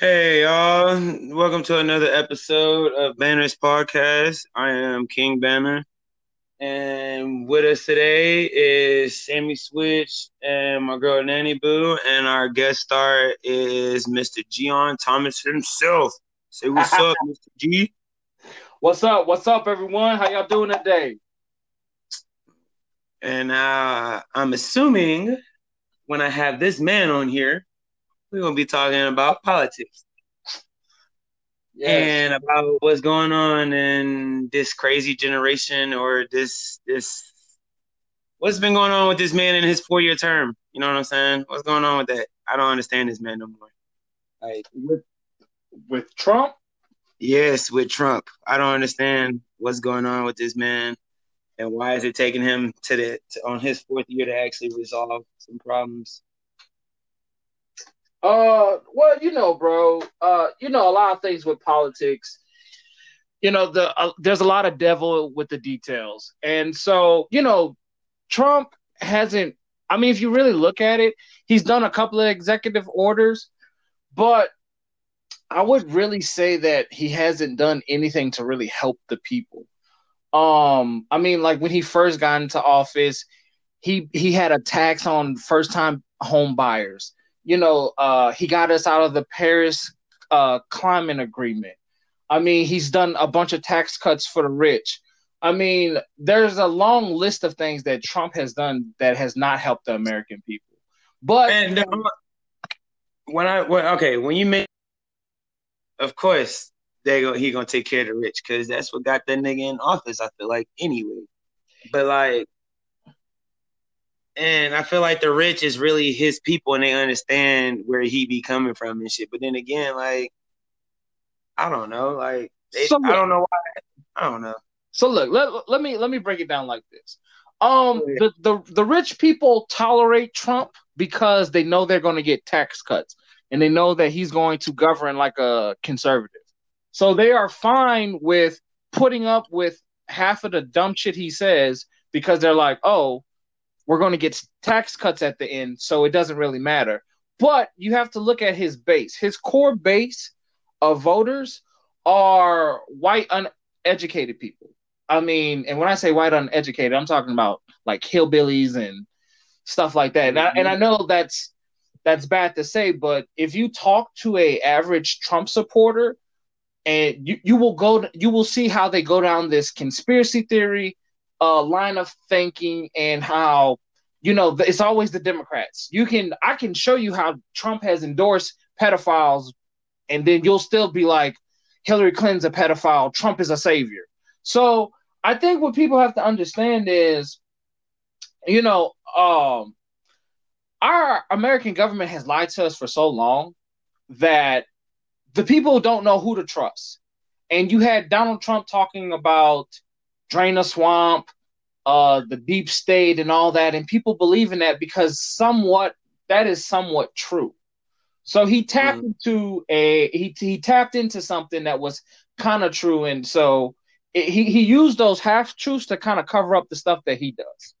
Hey y'all, welcome to another episode of Banner's podcast. I am King Banner, and with us today is Sammy Switch and my girl Nanny Boo, and our guest star is Mr. Gian Thomas himself. Say what's up, Mr. G. What's up? What's up, everyone? How y'all doing today? And uh, I'm assuming when I have this man on here, we're gonna be talking about politics yes. and about what's going on in this crazy generation or this this what's been going on with this man in his four year term. You know what I'm saying? What's going on with that? I don't understand this man no more. Like with with Trump. Yes, with Trump. I don't understand what's going on with this man and why is it taking him to the to, on his fourth year to actually resolve some problems. Uh, well, you know, bro. Uh, you know, a lot of things with politics. You know, the uh, there's a lot of devil with the details, and so you know, Trump hasn't. I mean, if you really look at it, he's done a couple of executive orders, but I would really say that he hasn't done anything to really help the people. Um, I mean, like when he first got into office, he he had a tax on first time home buyers you know, uh, he got us out of the Paris uh, climate agreement. I mean, he's done a bunch of tax cuts for the rich. I mean, there's a long list of things that Trump has done that has not helped the American people. But and um, when I when, okay, when you make, of course, they go he gonna take care of the rich because that's what got that nigga in office. I feel like anyway, but like and I feel like the rich is really his people and they understand where he be coming from and shit. But then again, like I don't know, like they, so I don't know why. I don't know. So look, let, let me let me break it down like this. Um, the, the the rich people tolerate Trump because they know they're going to get tax cuts and they know that he's going to govern like a conservative. So they are fine with putting up with half of the dumb shit he says because they're like, oh, we're going to get tax cuts at the end, so it doesn't really matter. But you have to look at his base. His core base of voters are white, uneducated people. I mean, and when I say white, uneducated, I'm talking about like hillbillies and stuff like that. And I, and I know that's that's bad to say, but if you talk to a average Trump supporter, and you, you will go you will see how they go down this conspiracy theory uh, line of thinking and how you know it's always the Democrats. You can I can show you how Trump has endorsed pedophiles, and then you'll still be like Hillary Clinton's a pedophile, Trump is a savior. So I think what people have to understand is, you know, um, our American government has lied to us for so long that the people don't know who to trust. And you had Donald Trump talking about drain a swamp, uh, the deep state, and all that, and people believe in that because somewhat that is somewhat true. So he tapped mm. into a he he tapped into something that was kind of true, and so it, he he used those half truths to kind of cover up the stuff that he does.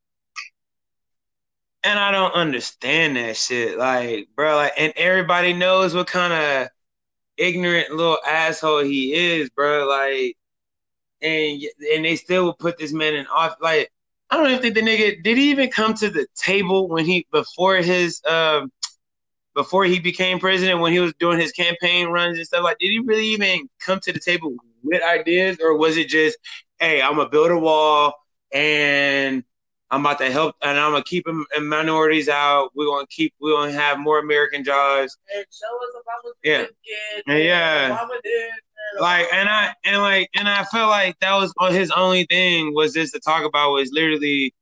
And I don't understand that shit, like, bro, like, and everybody knows what kind of ignorant little asshole he is, bro. Like, and and they still would put this man in off. Like I don't even think the nigga did he even come to the table when he before his um before he became president when he was doing his campaign runs and stuff like did he really even come to the table with ideas or was it just hey I'm gonna build a wall and I'm about to help, and I'm gonna keep minorities out. We're gonna keep. We're gonna have more American jobs. And show us yeah, yeah. Like, and I and like, and I felt like that was his only thing was just to talk about was literally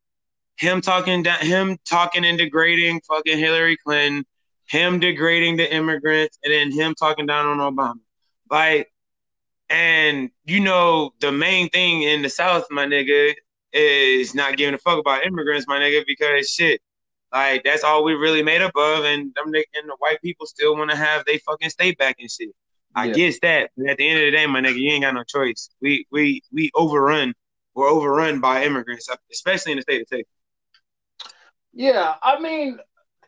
him talking down, him talking and degrading fucking Hillary Clinton, him degrading the immigrants, and then him talking down on Obama. Like, and you know, the main thing in the South, my nigga, is not giving a fuck about immigrants, my nigga, because shit, like that's all we really made up of, and them and the white people still want to have they fucking state back and shit. I yeah. guess that, but at the end of the day, my nigga, you ain't got no choice. We we we overrun. We're overrun by immigrants, uh, especially in the state of Texas. Yeah, I mean,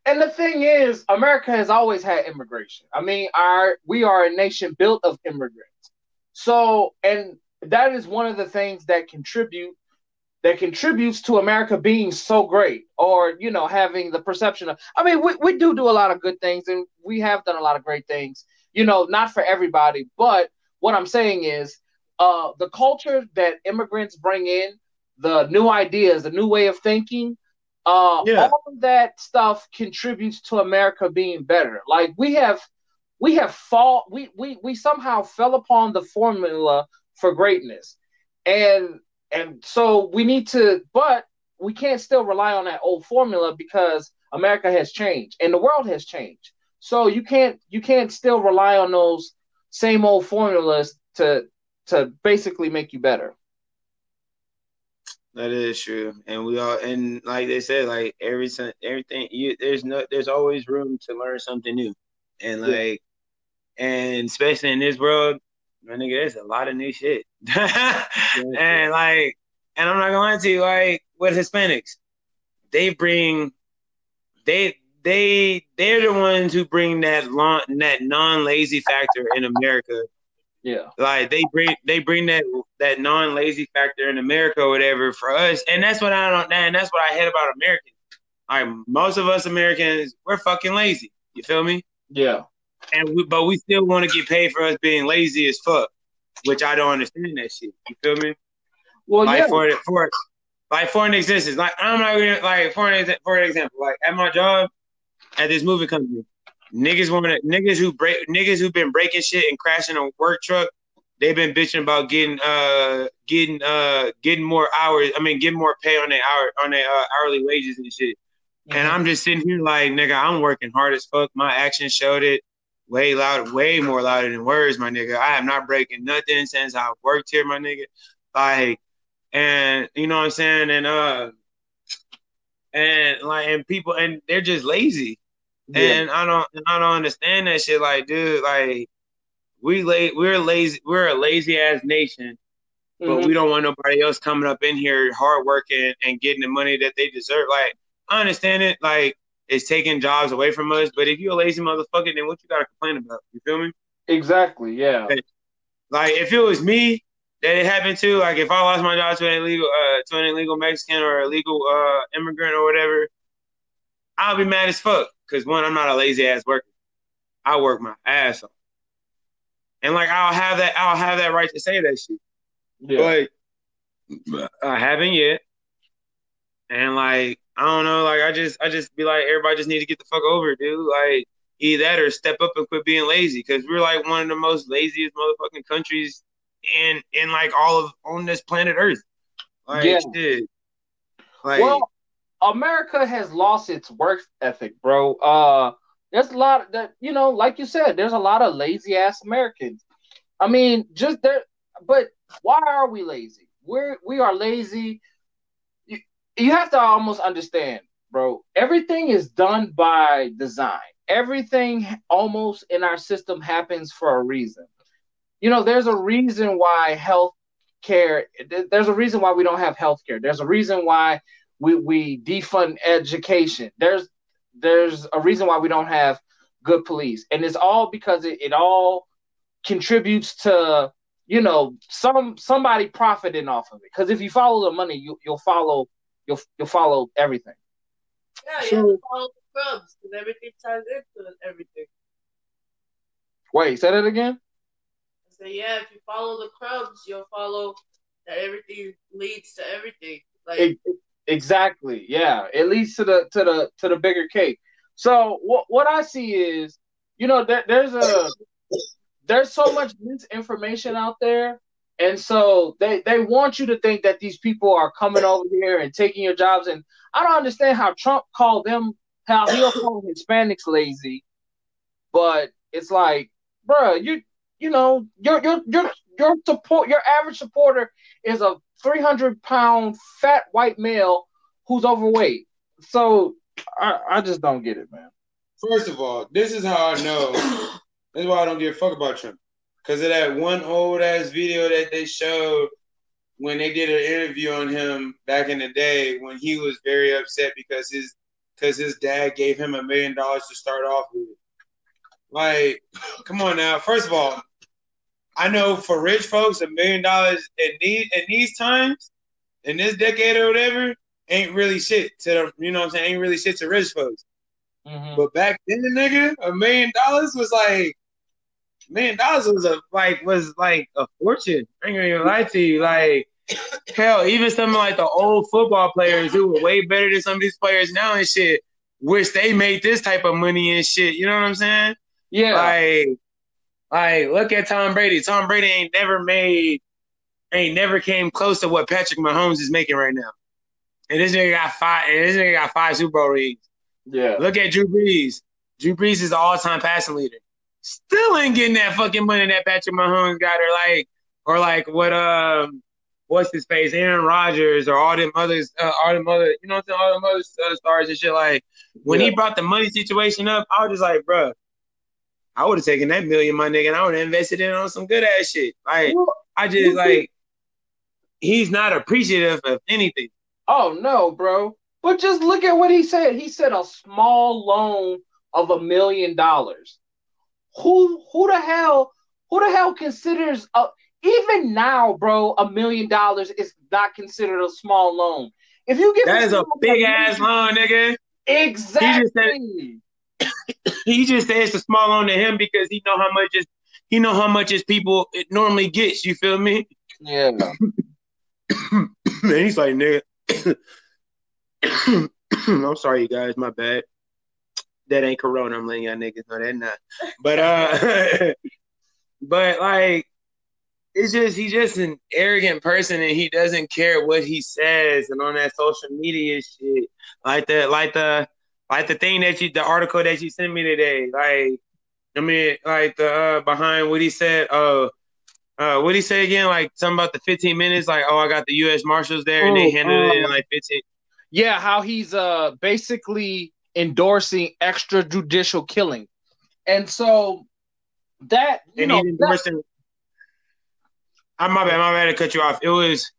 and the thing is, America has always had immigration. I mean, our we are a nation built of immigrants. So, and that is one of the things that contribute that contributes to America being so great, or you know, having the perception of. I mean, we, we do do a lot of good things, and we have done a lot of great things. You know, not for everybody, but what I'm saying is, uh, the culture that immigrants bring in, the new ideas, the new way of thinking, uh, yeah. all of that stuff contributes to America being better. Like we have, we have fall, we we we somehow fell upon the formula for greatness, and and so we need to, but we can't still rely on that old formula because America has changed and the world has changed. So you can't you can't still rely on those same old formulas to to basically make you better. That is true, and we all and like they said, like every everything you there's no there's always room to learn something new, and like yeah. and especially in this world, my nigga, there's a lot of new shit, and like and I'm not gonna lie to you, like with Hispanics, they bring they they they're the ones who bring that long, that non lazy factor in America yeah. Like they bring they bring that that non lazy factor in America or whatever for us. And that's what I don't and that's what I hate about Americans. Like most of us Americans, we're fucking lazy. You feel me? Yeah. And we, but we still want to get paid for us being lazy as fuck. Which I don't understand that shit. You feel me? Well, like yeah. for for like for an existence. Like I'm not gonna like for an for an example, like at my job at this movie company, Niggas want to niggas who break niggas who've been breaking shit and crashing a work truck. They've been bitching about getting uh getting uh getting more hours. I mean, getting more pay on their hour on their uh, hourly wages and shit. Mm-hmm. And I'm just sitting here like, nigga, I'm working hard as fuck. My actions showed it way loud, way more louder than words, my nigga. I am not breaking nothing since I worked here, my nigga. Like, and you know what I'm saying? And uh, and like, and people, and they're just lazy. Yeah. And I don't I don't understand that shit. Like, dude, like we la- we're lazy we're a lazy ass nation, but mm-hmm. we don't want nobody else coming up in here hard working and getting the money that they deserve. Like, I understand it, like it's taking jobs away from us, but if you're a lazy motherfucker, then what you gotta complain about? You feel me? Exactly, yeah. Like if it was me that it happened to, like if I lost my job to an illegal uh to an illegal Mexican or illegal uh immigrant or whatever, I'll be mad as fuck. Cause one, I'm not a lazy ass worker. I work my ass off. And like I'll have that I'll have that right to say that shit. Yeah. But I haven't yet. And like, I don't know, like I just I just be like, everybody just need to get the fuck over it, dude. Like either that or step up and quit being lazy. Cause we're like one of the most laziest motherfucking countries in in like all of on this planet Earth. Like yeah. shit. Like well, America has lost its work ethic, bro. Uh, there's a lot that you know, like you said, there's a lot of lazy ass Americans. I mean, just there, but why are we lazy? We're we are lazy. You, you have to almost understand, bro. Everything is done by design. Everything almost in our system happens for a reason. You know, there's a reason why health care. There's a reason why we don't have health care. There's a reason why we we defund education. There's there's a reason why we don't have good police, and it's all because it, it all contributes to you know some somebody profiting off of it. Because if you follow the money, you you'll follow you'll you'll follow everything. Yeah, you so, have to follow the crumbs because everything ties into everything. Wait, say that again. I say yeah, if you follow the crumbs, you'll follow that everything leads to everything. Like it, Exactly. Yeah. It leads to the to the to the bigger cake. So what what I see is, you know, there, there's a there's so much misinformation out there. And so they, they want you to think that these people are coming over here and taking your jobs. And I don't understand how Trump called them how he'll call Hispanics lazy. But it's like, bro, you you know, your your your your support your average supporter is a 300 pound fat white male who's overweight. So I, I just don't get it, man. First of all, this is how I know. this is why I don't give a fuck about Trump. Because of that one old ass video that they showed when they did an interview on him back in the day when he was very upset because his because his dad gave him a million dollars to start off with. Like, come on now. First of all, I know for rich folks, a million dollars in these in these times, in this decade or whatever, ain't really shit to the you know what I'm saying, ain't really shit to rich folks. Mhm. But back then, the nigga, a million dollars was like a million dollars was a like was like a fortune. I ain't gonna even lie to you. Like hell, even some of like the old football players who were way better than some of these players now and shit, wish they made this type of money and shit. You know what I'm saying? Yeah. Like, like look at Tom Brady. Tom Brady ain't never made, ain't never came close to what Patrick Mahomes is making right now. And this nigga got five. And this nigga got five Super Bowl rings. yeah. Look at Drew Brees. Drew Brees is the all-time passing leader. Still ain't getting that fucking money that Patrick Mahomes got, or like, or like what um, what's his face, Aaron Rodgers, or all them others, uh, all them other, you know what I'm saying, all them other uh, stars and shit. Like when he brought the money situation up, I was just like, bruh, I would have taken that million, my nigga, and I would have invested it on some good ass shit. Like I just like, he's not appreciative of anything. Oh no, bro. But just look at what he said. He said a small loan of a million dollars. Who who the hell who the hell considers a even now, bro, a million dollars is not considered a small loan. If you give That me a big ass loan, nigga. Exactly. he just said it's a small loan to him because he know how much is he know how much his people it normally gets. You feel me? Yeah. and he's like, nigga. I'm sorry, you guys. My bad. That ain't Corona. I'm letting y'all niggas know that not. But uh, but like, it's just he's just an arrogant person, and he doesn't care what he says, and on that social media shit, like that, like the like the thing that you the article that you sent me today, like I mean, like the uh, behind what he said, uh. Uh, what he say again? Like something about the 15 minutes. Like, oh, I got the U.S. Marshals there, and they Oh, handled it in uh, like 15. Yeah, how he's uh basically endorsing extrajudicial killing. And so that you and know that- endorsing. I'm my bad, my bad to cut you off. It was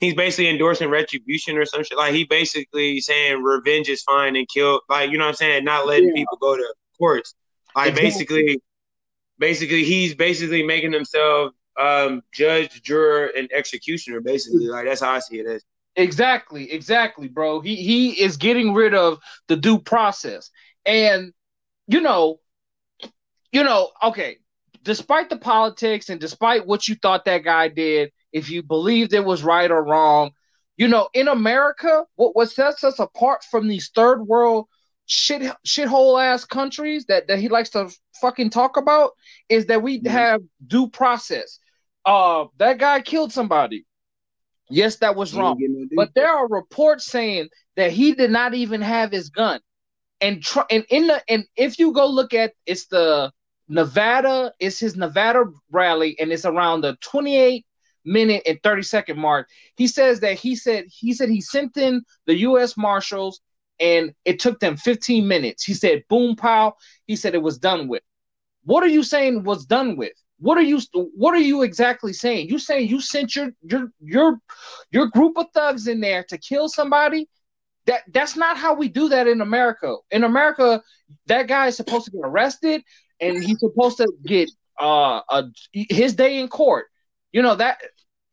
he's basically endorsing retribution or some shit. Like he basically saying revenge is fine and kill, like you know what I'm saying, not letting Yeah. people go to courts. Like Exactly. basically, basically he's basically making himself um, judge, juror, and executioner. Basically, like that's how I see it as. Exactly, exactly, bro. He he is getting rid of the due process. And you know, you know, okay, despite the politics and despite what you thought that guy did, if you believed it was right or wrong, you know, in America, what what sets us apart from these third world shit shithole ass countries that, that he likes to fucking talk about is that we Mhm. have due process. Uh that guy killed somebody. Yes, that was wrong. But there are reports saying that he did not even have his gun. And tr- and in the and if you go look at it's the Nevada, it's his Nevada rally, and it's around the 28 minute and 30 second mark. He says that he said he said he sent in the US Marshals and it took them 15 minutes. He said boom pow. He said it was done with. What are you saying was done with? What are you what are you exactly saying? You saying you sent your your your your group of thugs in there to kill somebody? That that's not how we do that in America. In America, that guy is supposed to get arrested and he's supposed to get uh a, his day in court. You know that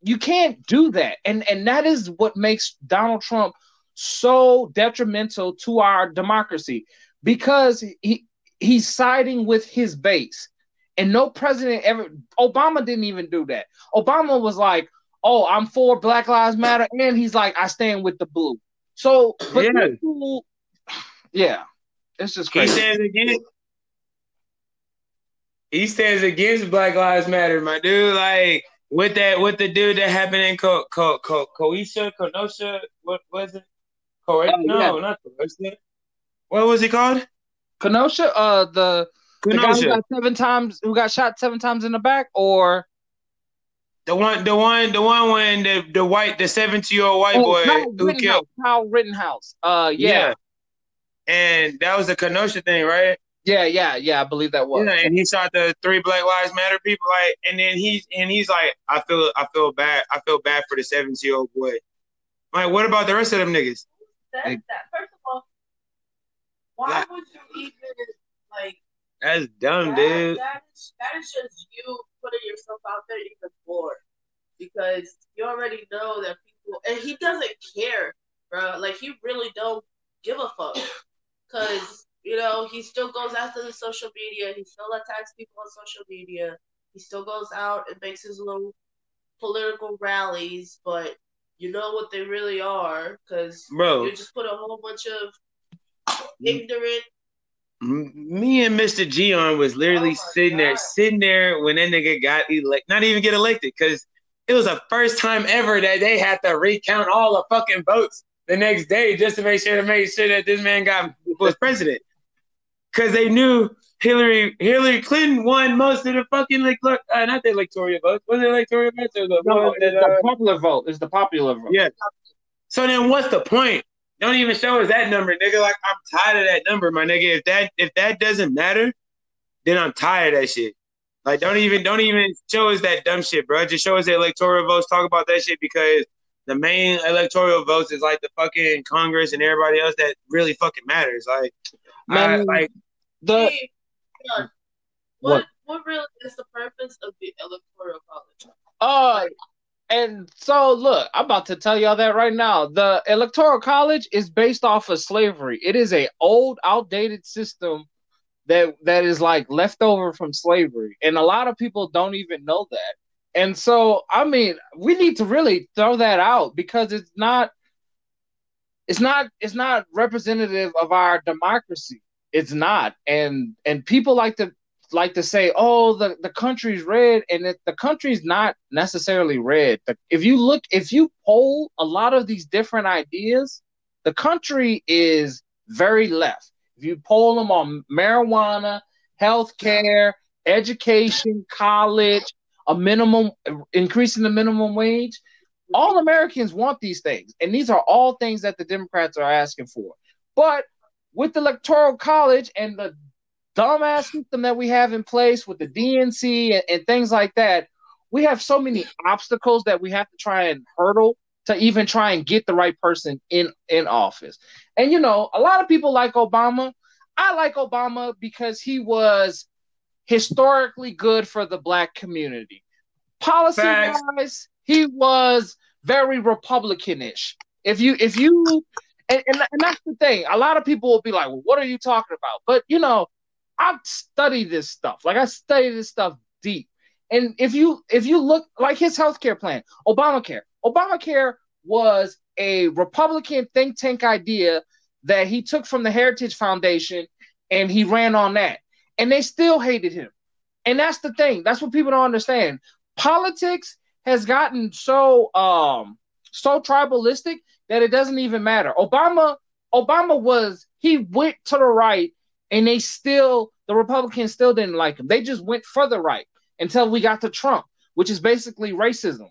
you can't do that. And and that is what makes Donald Trump so detrimental to our democracy because he he's siding with his base. And no president ever Obama didn't even do that. Obama was like, "Oh, I'm for Black Lives Matter," and he's like, "I stand with the blue." So, Yeah. people- yeah, it's just He crazy. stands against. He stands against Black Lives Matter, my dude. Like with that, with the dude that happened in Co Co Co Coisha, Kenosha. What was it? Co- Oh, no, yeah. not Coisha. What was he called? Kenosha, uh, the the guy who Kenosha. got seven times, who got shot seven times in the back, or The one, the one, the one when the the white, the seventy year old white oh, boy Kyle who killed. Kyle Rittenhouse. Uh, yeah, And that was the Kenosha thing, right? Yeah, yeah, yeah. I believe that was. Yeah, and he shot the three Black Lives Matter people, like, and then he's and he's like, I feel, I feel bad, I feel bad for the seventy year old boy. Like, what about the rest of them niggas? That, Hey. that first of all, Why Like- would you even like? That's dumb, that, dude. That is that is just you putting yourself out there even more because you already know that people and he doesn't care, bro. Like he really don't give a fuck because you know he still goes after the social media. He still attacks people on social media. He still goes out and makes his little political rallies, but you know what they really are because you just put a whole bunch of mm. ignorant me and Mr. Gion was literally Oh sitting there, sitting there when that nigga got elected, not even get elected, because it was the first time ever that they had to recount all the fucking votes the next day just to make sure to make sure that this man got was president. Because they knew Hillary Hillary Clinton won most of the fucking like look, uh, not the electoral votes. Was it electoral votes or the No, one it's that, uh, the popular vote. It's the popular vote. Yeah. So then what's the point? Don't even show us that number, nigga. Like I'm tired of that number, my nigga. If that if that doesn't matter, then I'm tired of that shit. Like don't even don't even show us that dumb shit, bro. Just show us the electoral votes. Talk about that shit because the main electoral votes is like the fucking Congress and everybody else that really fucking matters. Like, I, like The Hey, What? what what really is the purpose of the electoral college? uh and so look, I'm about to tell y'all that right now. The electoral college is based off of slavery. It is a old, outdated system that that is like left over from slavery. And a lot of people don't even know that. And so I mean, we need to really throw that out because it's not it's not it's not representative of our democracy. It's not. And and people like to like to say, "Oh, the the country's red," and it, the country's not necessarily red. If you look, if you poll a lot of these different ideas, the country is very left. If you poll them on marijuana, healthcare, education, college, a minimum increasing the minimum wage, all Americans want these things, and these are all things that the Democrats are asking for. But with the electoral college and the dumbass system that we have in place with the DNC and, and things like that, we have so many obstacles that we have to try and hurdle to even try and get the right person in in office. And you know, a lot of people like Obama. I like Obama because he was historically good for the black community. Policy wise, he was very Republicanish. If you if you and, and and that's the thing. A lot of people will be like, well, "What are you talking about?" But you know, I've studied this stuff. Like I study this stuff deep. And if you if you look like his healthcare plan, Obamacare, Obamacare was a Republican think tank idea that he took from the Heritage Foundation and he ran on that. And they still hated him. And that's the thing. That's what people don't understand. Politics has gotten so um so tribalistic that it doesn't even matter. Obama Obama was he went to the right and they still the Republicans still didn't like him. They just went further right until we got to Trump, which is basically racism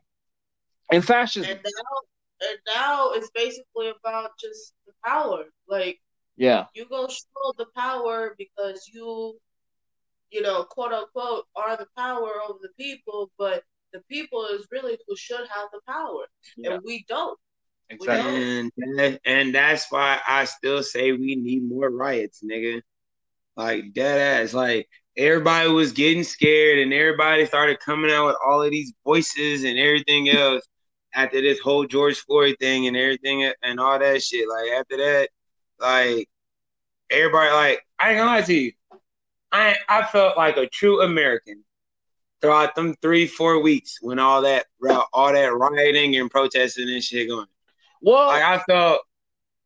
and fascism. And now, and now it's basically about just the power. Like yeah. you go show the power because you, you know, quote unquote, are the power over the people, but the people is really who should have the power, Yeah. and we don't. Exactly. And and that's why I still say we need more riots, nigga. Like dead ass. Like everybody was getting scared, and everybody started coming out with all of these voices and everything else after this whole George Floyd thing and everything and all that shit. Like after that, like everybody, like I ain't gonna lie to you, I I felt like a true American throughout them three four weeks when all that all that rioting and protesting and shit going. Well, Like I felt,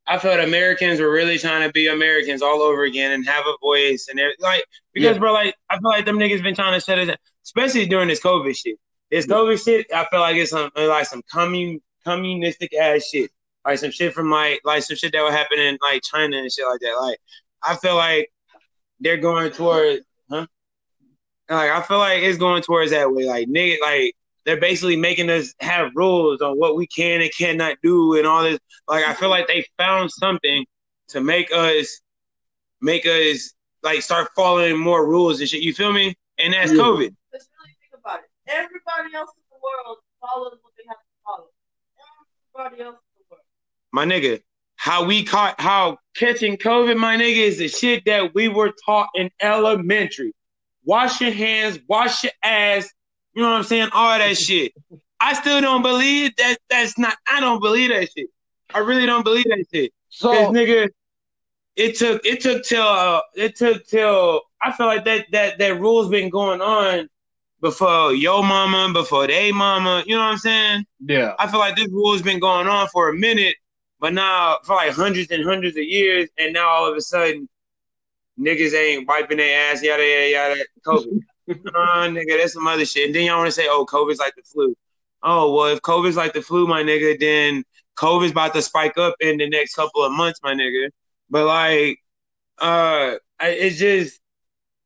I felt Americans were really trying to be Americans all over again and have a voice and everything. Like because Yeah. bro, like I feel like them niggas been trying to shut us, down, especially during this COVID shit. This COVID shit, I feel like it's some like some commun communistic ass shit, like some shit from like like some shit that would happen in like China and shit like that. Like I feel like they're going towards, huh? Like I feel like it's going towards that way. Like nigga, like they're basically making us have rules on what we can and cannot do and all this. Like I feel like they found something to make us make us like start following more rules and shit. You feel me? And that's Yeah. COVID. Let's really think about it. Everybody else in the world follows what they have to follow. Everybody else in the world. My nigga, how we caught how catching COVID, my nigga, is the shit that we were taught in elementary. Wash your hands, wash your ass. You know what I'm saying? All that shit. I still don't believe that. That's not. I don't believe that shit. I really don't believe that shit. So, nigga, it took it took till uh, it took till I feel like that that that rule's been going on before your mama, before they mama. You know what I'm saying? yeah. I feel like this rule's been going on for a minute, but now for like hundreds and hundreds of years, and now all of a sudden, niggas ain't wiping their ass, yada yada yada. COVID, uh, nigga, that's some other shit. And then y'all want to say, oh, COVID's like the flu. Oh well, if COVID's like the flu, my nigga, then COVID's about to spike up in the next couple of months, my nigga. But like, uh, it's just,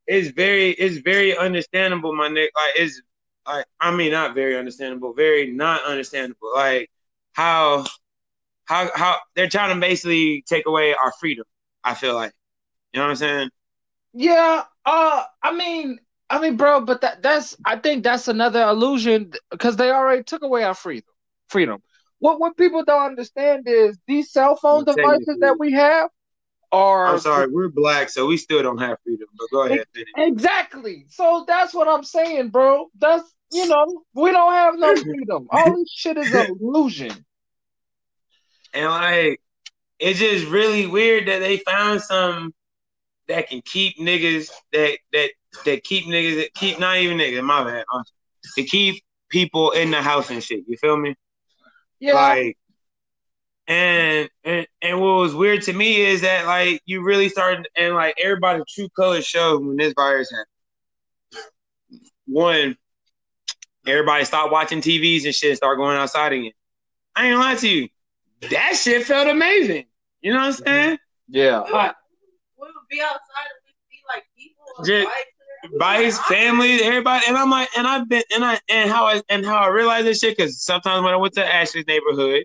it's very, it's very understandable, my nigga. Like, it's, like, I mean, not very understandable, very not understandable. Like, how, how, how they're trying to basically take away our freedom. I feel like, you know what I'm saying? Yeah, uh, I mean, I mean, bro, but that that's I think that's another illusion because they already took away our freedom. Freedom. What what people don't understand is these cell phone devices that we have are I'm sorry, we're black, so we still don't have freedom. But go ahead, finish. exactly. So that's what I'm saying, bro. That's you know we don't have no freedom. All this shit is an illusion. And like, it's just really weird that they found some that can keep niggas that that that keep niggas that keep not even niggas, my bad, uh, to keep people in the house and shit. You feel me? Yeah, Like, and and and what was weird to me is that like you really started and like everybody true colors showed when this virus happened. One, everybody stopped watching TVs and shit and start going outside again. I ain't gonna lie to you, that shit felt amazing. You know what I'm saying? yeah. We would, we would be outside and we see like people Just- bikes. and Bikes, family, everybody, and I'm like, and I've been, and I, and how I, and how I realized this shit because sometimes when I went to Ashley's neighborhood,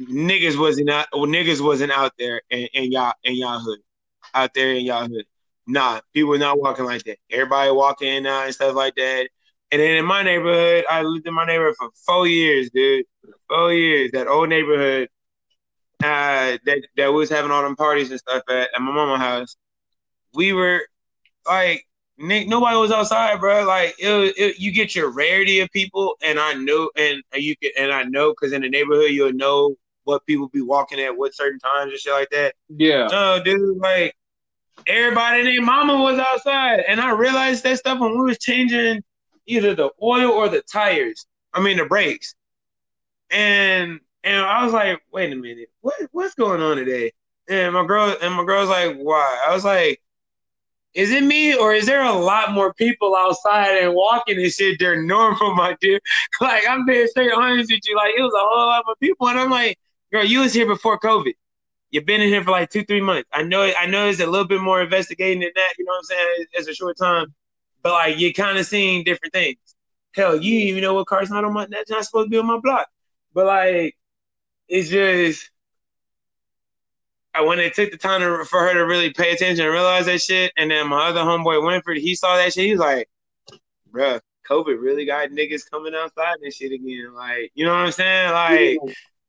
niggas wasn't out, well, niggas wasn't out there in, in y'all, in y'all hood, out there in y'all hood. Nah, people not walking like that. Everybody walking in and and stuff like that. And then in my neighborhood, I lived in my neighborhood for four years, dude. Four years. That old neighborhood, uh, that that was having all them parties and stuff at, at my mama's house. We were like Nick, nobody was outside, bro. Like it, it, you get your rarity of people, and I know, and you can, and I know, because in the neighborhood you'll know what people be walking at what certain times and shit like that. Yeah. No, dude, like everybody and their mama was outside, and I realized that stuff when we was changing either the oil or the tires. I mean the brakes, and and I was like, wait a minute, what what's going on today? And my girl and my girl's like, why? I was like, is it me or is there a lot more people outside and walking and shit? They're normal, my dude? Like I'm being straight honest with you. Like it was a whole lot of people, and I'm like, girl, you was here before COVID. You've been in here for like two, three months. I know, I know, it's a little bit more investigating than that. You know what I'm saying? It's a short time, but like you're kind of seeing different things. Hell, you even know what car's not on my. That's not supposed to be on my block. But like, it's just. When they took the time to, for her to really pay attention and realize that shit, and then my other homeboy Winford, he saw that shit. He was like, "Bruh, COVID really got niggas coming outside and shit again." Like, you know what I'm saying? Like,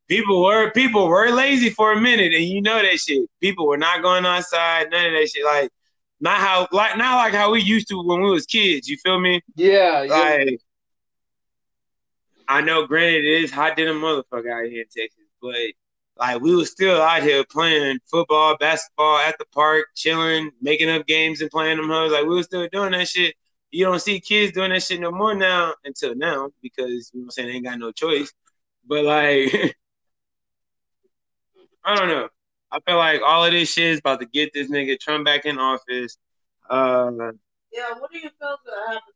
people were people were lazy for a minute, and you know that shit. People were not going outside, none of that shit. Like, not how like not like how we used to when we was kids. You feel me? Yeah. yeah. Like, I know, granted, it is hot than a motherfucker out here in Texas, but like we was still out here playing football, basketball at the park, chilling, making up games and playing them hoes. Like we was still doing that shit. You don't see kids doing that shit no more now until now because you know what I'm saying they ain't got no choice. But like I don't know. I feel like all of this shit is about to get this nigga Trump back in office. Uh Yeah, what do you feel gonna happen?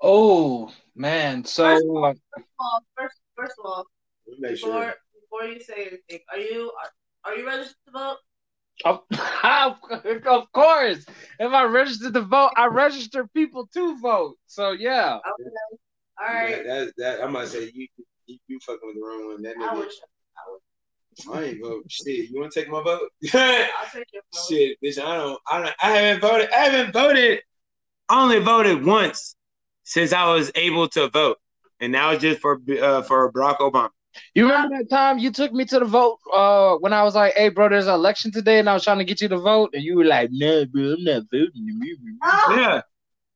Oh man. So First of all, first, first of all, make before before you say anything, are you are, are you registered to vote? of, of course, if I registered to vote, I register people to vote. So yeah. Okay. All right. That, that, I'm about to say you, you you fucking with the wrong one. That I nigga, wish I would. I ain't vote. Shit, you want to take my vote? I'll take your vote. Shit, bitch, I don't, I don't, I haven't voted. I haven't voted. I only voted once since I was able to vote, and that was just for uh, for Barack Obama. You remember that time you took me to the vote uh, when I was like, "Hey, bro, there's an election today," and I was trying to get you to vote, and you were like, "No, bro, I'm not voting." Yeah.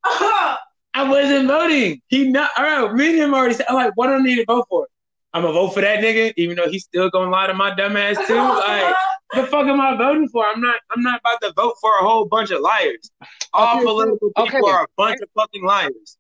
I wasn't voting. He not all right. Me and him already said, I'm like, what do I need to vote for? I'm gonna vote for that nigga, even though he's still gonna lie to my dumb ass too. Like, the fuck am I voting for? I'm not. I'm not about to vote for a whole bunch of liars. All Okay, political okay. people are a bunch of fucking liars.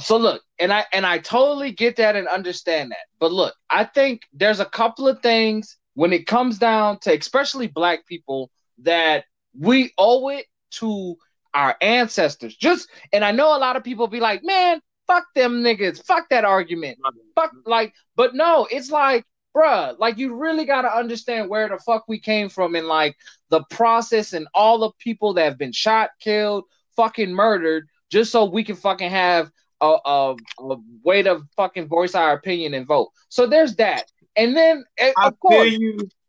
So look, and I and I totally get that and understand that. But look, I think there's a couple of things when it comes down to especially black people that we owe it to our ancestors. Just and I know a lot of people be like, "Man, fuck them niggas. Fuck that argument." fuck like but no it's like bruh like you really got to understand where the fuck we came from and like the process and all the people that have been shot killed fucking murdered just so we can fucking have a, a, a way to fucking voice our opinion and vote so there's that and then eh, I of course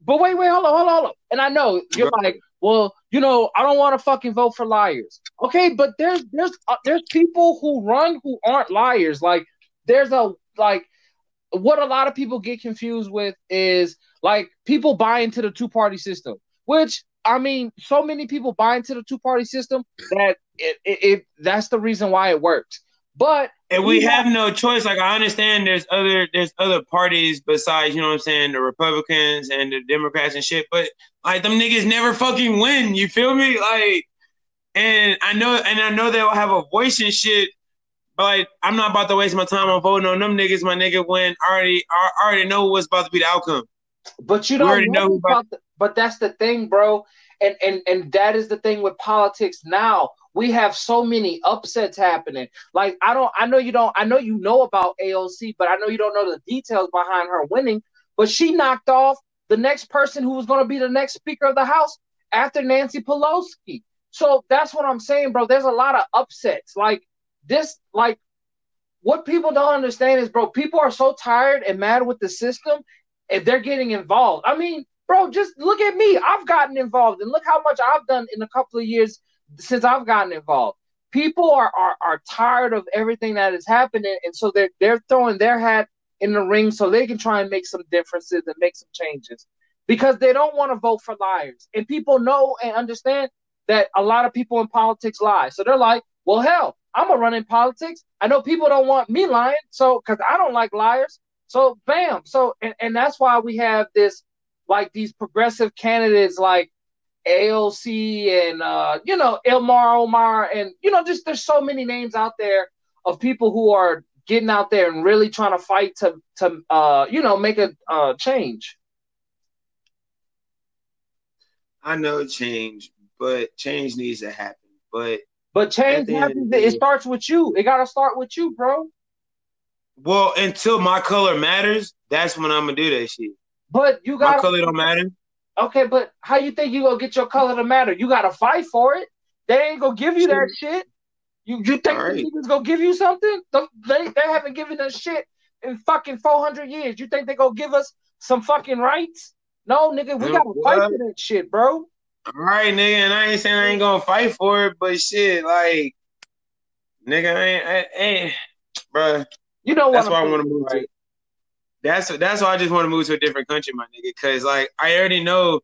but wait, wait, hold on, hold on, hold on. And I know you're like, well, you know, I don't want to fucking vote for liars. Okay, but there's there's uh, there's people who run who aren't liars. Like there's a like what a lot of people get confused with is like people buy into the two party system, which I mean, so many people buy into the two party system that it, it, it that's the reason why it works. But And we Yeah. have no choice. Like I understand there's other there's other parties besides, you know what I'm saying, the Republicans and the Democrats and shit, but like them niggas never fucking win. You feel me? Like and I know and I know they'll have a voice and shit, but like I'm not about to waste my time on voting on them niggas, my nigga, when I already I already know what's about to be the outcome. But you don't already know know about. about- the, but that's the thing, bro. And and and that is the thing with politics now. We have so many upsets happening. Like I don't. I know you don't. I know you know about AOC, but I know you don't know the details behind her winning. But she knocked off the next person who was going to be the next Speaker of the House after Nancy Pelosi. So that's what I'm saying, bro. There's a lot of upsets. Like this, like what people don't understand is, bro, people are so tired and mad with the system and they're getting involved. I mean, bro, just look at me. I've gotten involved and look how much I've done in a couple of years since I've gotten involved. People are are, are tired of everything that is happening, and so they're they're throwing their hat in the ring so they can try and make some differences and make some changes because they don't want to vote for liars. And people know and understand that a lot of people in politics lie. So they're like, well, hell, I'm gonna run in politics. I know people don't want me lying, so because I don't like liars. So bam. So and, and that's why we have this like these progressive candidates like AOC and uh, you know, Ilhan Omar and you know, just there's so many names out there of people who are getting out there and really trying to fight to to uh, you know, make a uh, change. I know change, but change needs to happen. But But change the end of happens. It starts with you. It gotta start with you, bro. well, until my color matters, that's when I'm gonna do that shit. But you got my color don't matter. Okay, but how you think you gonna get your color to matter? You gotta fight for it. They ain't gonna give you that shit. You you think All right. the gonna give you something? They they haven't given us shit in fucking four hundred years. You think they gonna give us some fucking rights? No, nigga, we gotta fight for that shit, bro. All right, nigga, and I ain't saying I ain't gonna fight for it, but shit, like, nigga, I ain't, I, ain't bruh. You know what? That's why I want to move right? to. That's that's why I just want to move to a different country, my nigga. Cause like I already know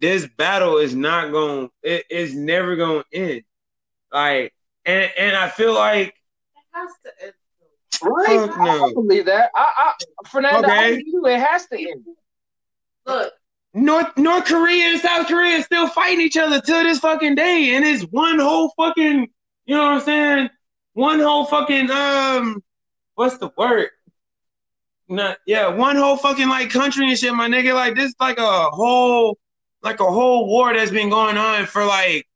this battle is not going. It is never going to end. Like, and and I feel like It has to end. Right? Fuck I, I no. believe that. I, I Fernando, Okay. believe you. It has to end. Look, North North Korea and South Korea is still fighting each other till this fucking day, and it's one whole fucking. You know what I'm saying? One whole fucking um, what's the word? Yeah, one whole fucking like country and shit, my nigga. Like this, is like a whole, like a whole war that's been going on for like,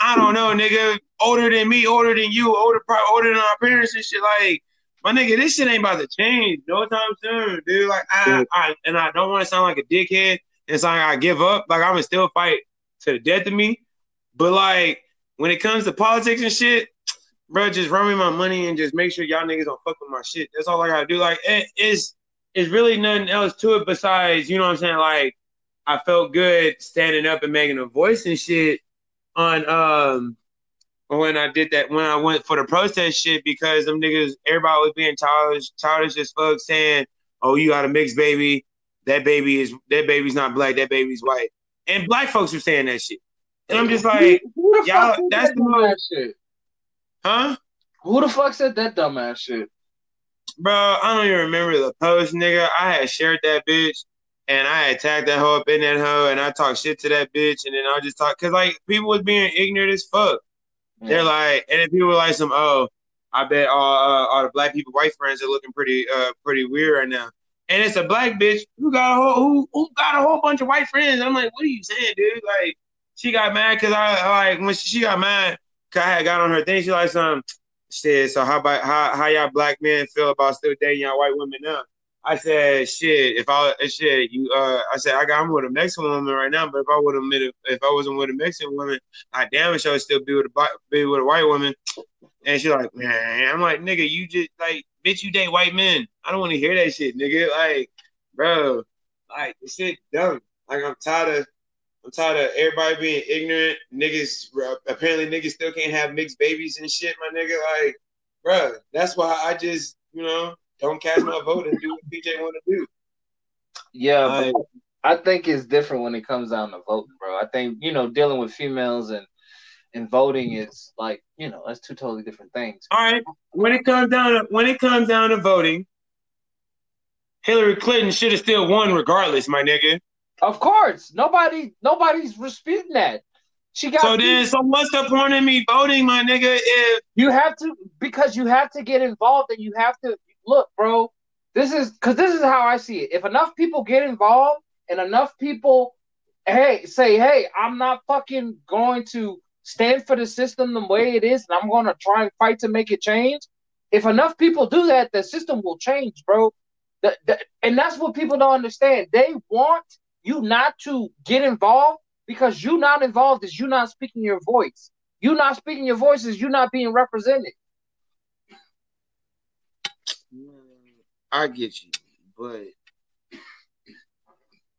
I don't know, nigga, older than me, older than you, older, probably older than our parents and shit. Like, my nigga, this shit ain't about to change no time soon, dude. Like, I, I and I don't want to sound like a dickhead and sound like I give up. Like, I'm gonna still fight to the death of me. But like, when it comes to politics and shit, bro, just run me my money and just make sure y'all niggas don't fuck with my shit. That's all I gotta do. Like, it, it's it's really nothing else to it besides, you know what I'm saying? Like, I felt good standing up and making a voice and shit on um when I did that when I went for the protest shit because them niggas everybody was being childish childish as fuck saying oh, you got a mixed baby. That baby is that baby's not black. That baby's white. And black folks were saying that shit. And I'm just like, y'all, that's the most, shit? Huh? Who the fuck said that dumbass shit? Bro, I don't even remember the post, nigga. I had shared that bitch and I had tagged that hoe up in that hoe and I talked shit to that bitch and then I just talk cause like people was being ignorant as fuck. They're like, and then people were like some, oh, I bet all uh, all the black people, white friends are looking pretty uh pretty weird right now. And it's a black bitch who got a whole who, who got a whole bunch of white friends. I'm like, what are you saying, dude? Like, she got mad because I like when she, she got mad I had got on her thing. She like some shit. So how about how how y'all black men feel about still dating y'all white women now? I said, shit. If I shit, you uh, I said I got I'm with a Mexican woman right now, but if I would have met if I wasn't with a Mexican woman, I damn sure still be with a be with a white woman. And she's like, man, I'm like, nigga, you just like, bitch, you date white men. I don't want to hear that shit, nigga. Like, bro, like this shit dumb. Like I'm tired of. I'm tired of everybody being ignorant. Niggas, apparently niggas still can't have mixed babies and shit, my nigga. Like, bro, that's why I just, you know, don't cast my vote and do what PJ want to do. Yeah, Like, I think it's different when it comes down to voting, bro. I think you know dealing with females and and voting is like you know that's two totally different things. all right, when it comes down to when it comes down to voting, Hillary Clinton should have still won regardless, my nigga. Of course, nobody nobody's disputing that. She got So then, so what's the point of me voting, my nigga? If you have to because you have to get involved and you have to look, bro. This is because this is how I see it. If enough people get involved and enough people, hey, say, hey, I'm not fucking going to stand for the system the way it is, and I'm going to try and fight to make it change. If enough people do that, the system will change, bro. The, the, and that's what people don't understand. They want you not to get involved because you not involved is you not speaking your voice. You not speaking your voice is you not being represented. I get you, but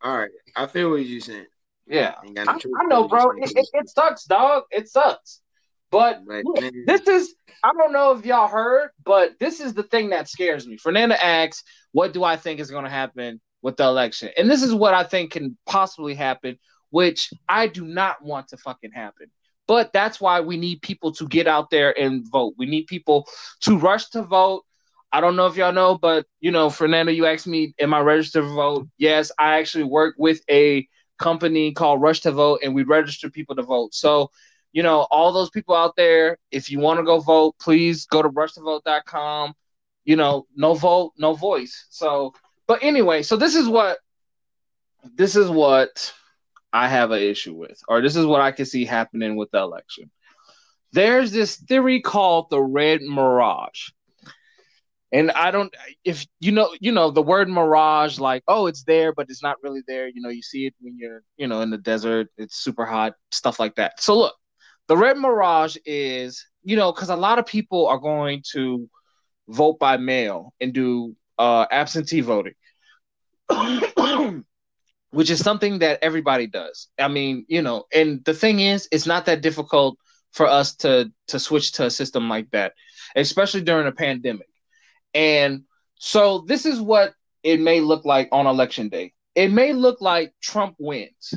all right, I feel what you're saying. Yeah, no I, I know, bro. It, it, it sucks, dog. It sucks. But But, this is I don't know if y'all heard, but this is the thing that scares me. Fernanda asks, "What do I think is going to happen with the election?" And this is what I think can possibly happen, which I do not want to fucking happen. But that's why we need people to get out there and vote. We need people to rush to vote. I don't know if y'all know, but you know, Fernando, you asked me, "Am I registered to vote?" Yes, I actually work with a company called Rush to Vote, and we register people to vote. So you know, all those people out there, if you want to go vote, please go to rushtovote.com. You know, no vote, no voice. So, but anyway, so this is what this is what I have an issue with, or this is what I can see happening with the election. There's this theory called the red mirage. And I don't if you know, you know, the word mirage, like, oh, it's there, but it's not really there. You know, you see it when you're, you know, in the desert, it's super hot, stuff like that. So look, the red mirage is, you know, because a lot of people are going to vote by mail and do uh, absentee voting, which is something that everybody does. I mean, you know, and the thing is, it's not that difficult for us to to switch to a system like that, especially during a pandemic. And so this is what it may look like on election day. It may look like Trump wins,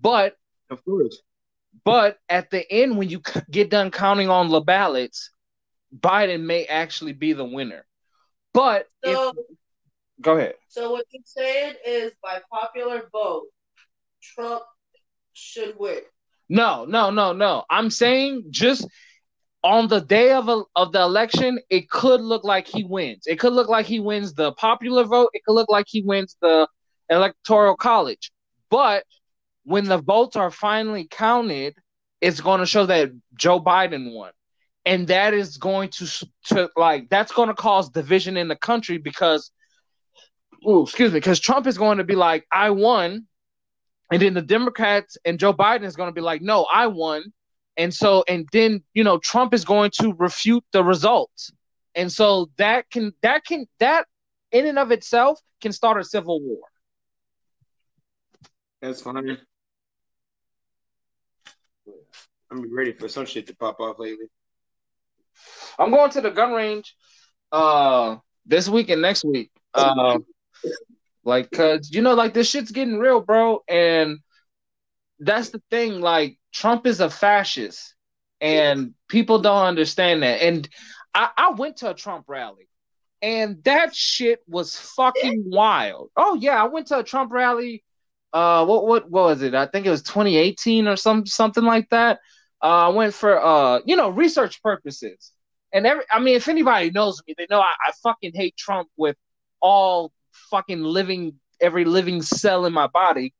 but of course. but at the end, when you get done counting on the ballots, Biden may actually be the winner. But if, So, go ahead. so what you're saying is by popular vote, Trump should win. No, no, no, no. I'm saying just on the day of a, of the election, it could look like he wins. It could look like he wins the popular vote. It could look like he wins the electoral college. But when the votes are finally counted, it's going to show that Joe Biden won. And that is going to, to like that's going to cause division in the country because ooh, excuse me, because Trump is going to be like, I won. And then the Democrats and Joe Biden is going to be like, no, I won. And so, and then, you know, Trump is going to refute the results. And so that can, that can, that in and of itself can start a civil war. That's fine. I'm ready for some shit to pop off lately. I'm going to the gun range uh this week and next week. Uh, Like, cause you know, like this shit's getting real, bro. And that's the thing. Like, Trump is a fascist, and people don't understand that. And I, I went to a Trump rally, and that shit was fucking wild. Oh yeah, I went to a Trump rally. Uh, what what what was it? I think it was 2018 or some something like that. Uh, I went for uh, you know, research purposes. And every, I mean, if anybody knows me, they know I, I fucking hate Trump with all fucking living, every living cell in my body.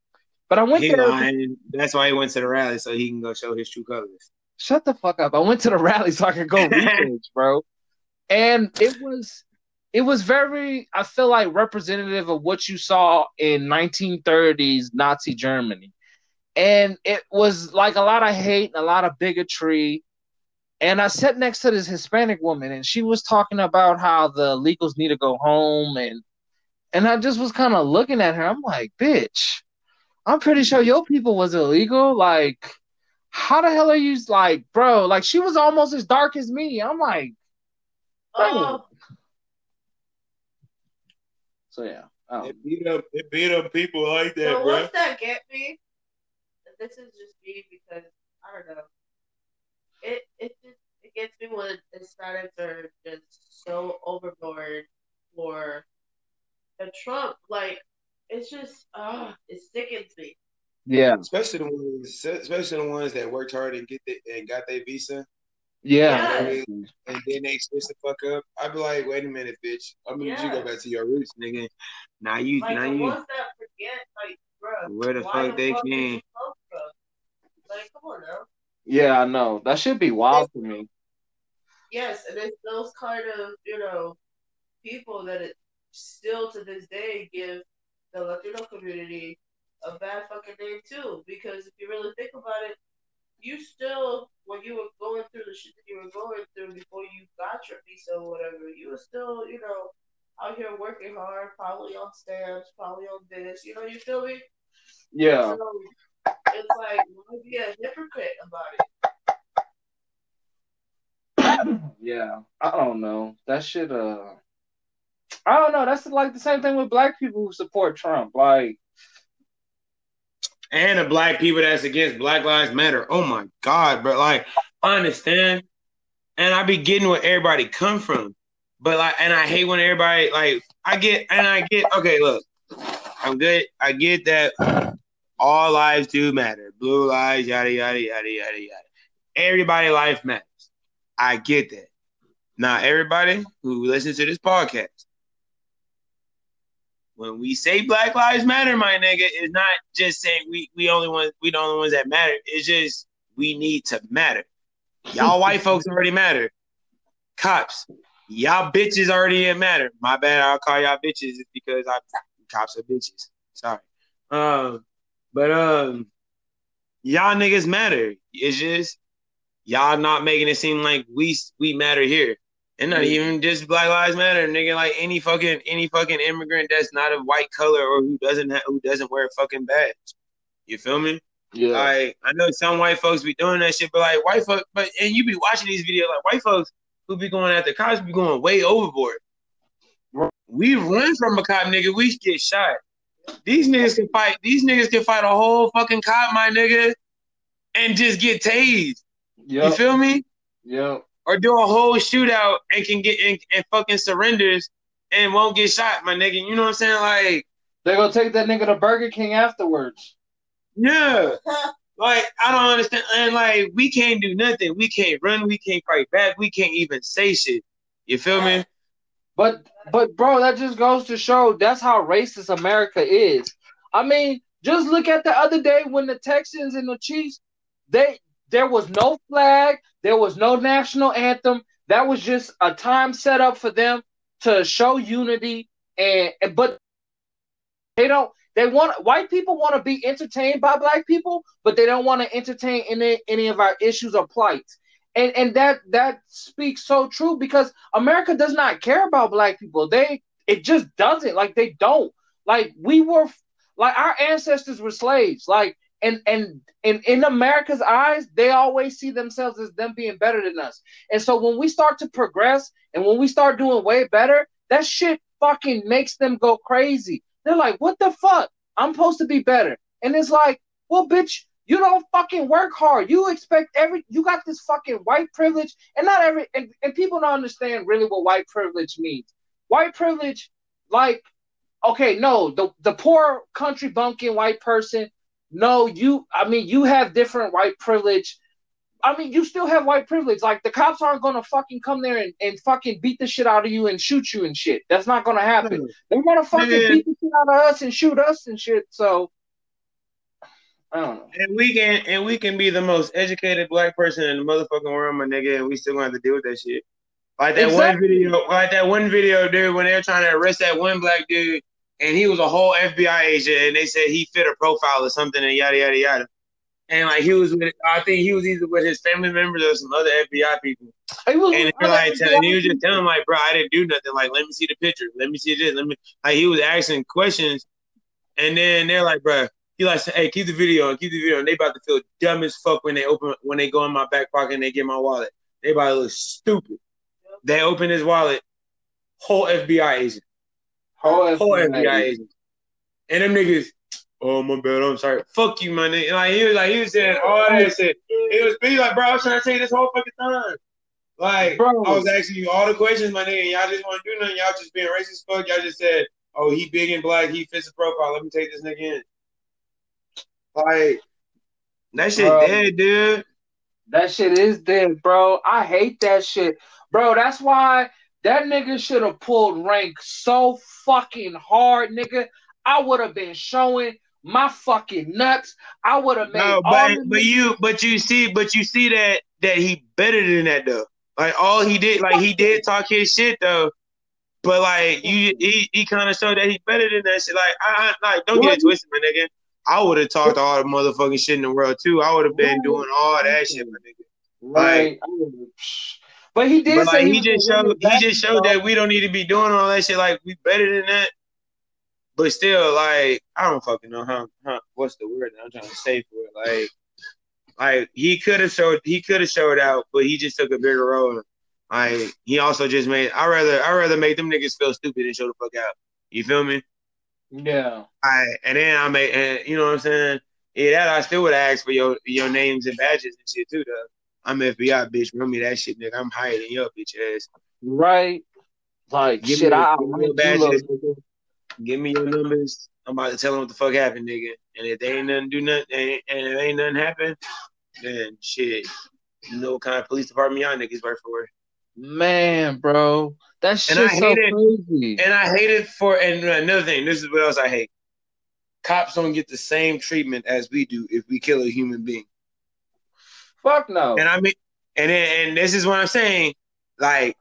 But I went He there. lying. That's why he went to the rally so he can go show his true colors. Shut the fuck up. I went to the rally so I could go research, bro. And it was it was very I feel like representative of what you saw in 1930s Nazi Germany. And it was like a lot of hate, and a lot of bigotry. And I sat next to this Hispanic woman and she was talking about how the illegals need to go home and and I just was kind of looking at her. I'm like, bitch, I'm pretty sure your people was illegal. Like, how the hell are you like, bro? Like she was almost as dark as me. I'm like, Oh, so yeah. Um, It beat up. It beat up people like that, so bro. what's that get me? And This is just me because I don't know. It it just it gets me when Hispanics are just so overboard for the Trump. Like it's just ah, it sickens me. yeah, Especially the ones, especially the ones that worked hard and get the, and got their visa, yeah, Yes. and then they switch the fuck up. I'd be like, wait a minute, bitch. I'm gonna need you go back to your roots, nigga. Now you, Like now you. that forget, like, bro, Where the why fuck they did you came? come from? Like, come on now. yeah. I know that should be wild for me. Yes, and it's those kind of you know people that it still to this day give the Latino community a bad fucking name too. Because if you really think about it, you still when you were going through the shit that you were going through before you got your visa or whatever, you were still you know out here working hard, probably on stamps, probably on this. You know, you feel me? Yeah, So it's like why be a hypocrite about it? yeah. I don't know. That should uh. I don't know. That's like the same thing with black people who support Trump. Like, and the black people that's against Black Lives Matter. Oh my God, but Like, I understand. And I be getting where everybody come from. But like and I hate when everybody like I get and I get okay, look. I'm good. I get that all lives do matter. Blue lives, yada yada yada yada yada. Everybody life matters. I get that. Now everybody who listens to this podcast, when we say Black Lives Matter, my nigga, it's not just saying we we only want we the only ones that matter. It's just we need to matter. Y'all white folks already matter. Cops, y'all bitches already didn't matter. My bad. I'll call y'all bitches because I cops are bitches. Sorry. Um, but um, y'all niggas matter. It's just y'all not making it seem like we we matter here. And not even just Black Lives Matter, nigga. Like any fucking any fucking immigrant that's not of white color or who doesn't have, who doesn't wear a fucking badge. You feel me? yeah, Like I know some white folks be doing that shit, but like white folks, but and you be watching these videos, like white folks who be going after cops be going way overboard. We run from a cop, nigga. We get shot. These niggas can fight. These niggas can fight a whole fucking cop, my nigga, and just get tased. You feel me? yep. Or do a whole shootout and can get and, and fucking surrenders and won't get shot, my nigga. You know what I'm saying? Like, They gonna take that nigga to Burger King afterwards. yeah. Like I don't understand, and like we can't do nothing. We can't run. We can't fight back. We can't even say shit. You feel me? But but bro, that just goes to show that's how racist America is. I mean, just look at the other day when the Texans and the Chiefs, they there was no flag, there was no national anthem. That was just a time set up for them to show unity and and- but they don't they want white people want to be entertained by black people, but they don't want to entertain any any of our issues or plights. And and that that speaks so true because America does not care about black people. They it just doesn't. Like they don't. Like we were like our ancestors were slaves. Like and and and in America's eyes, they always see themselves as them being better than us. And so when we start to progress and when we start doing way better, that shit fucking makes them go crazy. They're like, what the fuck? I'm supposed to be better. And it's like, well, bitch, you don't fucking work hard. You expect every you got this fucking white privilege, and not every and, and people don't understand really what white privilege means. White privilege, like, okay, no, the the poor country bumpkin white person, no, you I mean you have different white privilege. I mean, you still have white privilege. Like the cops aren't gonna fucking come there and, and fucking beat the shit out of you and shoot you and shit. That's not gonna happen. They're gonna fucking Man. beat the shit out of us and shoot us and shit. So I don't know. And we can and we can be the most educated black person in the motherfucking world, my nigga, and we still gonna have to deal with that shit. Like that one video, like that one video, dude, when they were trying to arrest that one black dude, and he was a whole FBI agent, and they said he fit a profile or something, and yada yada yada. And like he was with, I think he was either with his family members or some other FBI people. Was, And they're like, telling, he was just telling like, bro, I didn't do nothing. Like, let me see the picture. Let me see this. Let me. Like, he was asking questions, and then they're like, bro, he like, said, hey, keep the video on, keep the video. on. they about to feel dumb as fuck when they open, when they go in my back pocket and they get my wallet. They about to look stupid. They open his wallet, whole FBI agent, whole whole FBI FBI agent, and them niggas. Oh my bad, I'm sorry. Fuck you, my nigga. Like he was like he was saying all that shit. It was me like, bro, I was trying to tell you this whole fucking time. Like Bro. I was asking you all the questions, my nigga, and y'all just want to do nothing. Y'all just being racist fuck. Y'all just said, "Oh, he big and black. He fits the profile. Let me take this nigga in." Like that shit Bro. dead, dude. That shit is dead, bro. I hate that shit. Bro, that's why that nigga should have pulled rank so fucking hard, nigga. I would have been showing my fucking nuts. I would have made No, all but but you but you see but you see that that he better than that though. Like all he did, like he did talk his shit though. But like you, he, he kind of showed that he better than that shit. Like I, I like don't get it twisted, my nigga. I would have talked all the motherfucking shit in the world too. I would have been doing all that shit, my nigga. right. But he did But like he was just showed he just showed that we don't need to be doing all that shit. Like we better than that. But still, like I don't fucking know how, how what's the word that I'm trying to say for it. Like like he could have showed he could have showed out, but he just took a bigger role. Like he also just made I rather I rather make them niggas feel stupid and show the fuck out. You feel me? Yeah. I and then I made and you know what I'm saying? Yeah, that I still would ask for your your names and badges and shit too though. I'm FBI bitch, run me that shit, nigga. I'm higher than your bitch ass. Right. Like Give shit, me- I give me your badges. nigga. Give me your numbers. I'm about to tell them what the fuck happened, nigga. And if they ain't nothing do nothing, and and if ain't nothing happen, then shit, you know what kind of police department y'all niggas work for. Man, bro. That And shit's so it. crazy. And I hate it for. And another thing, this is what else I hate. Cops don't get the same treatment as we do if we kill a human being. Fuck no. And I mean, and then, and this is what I'm saying. Like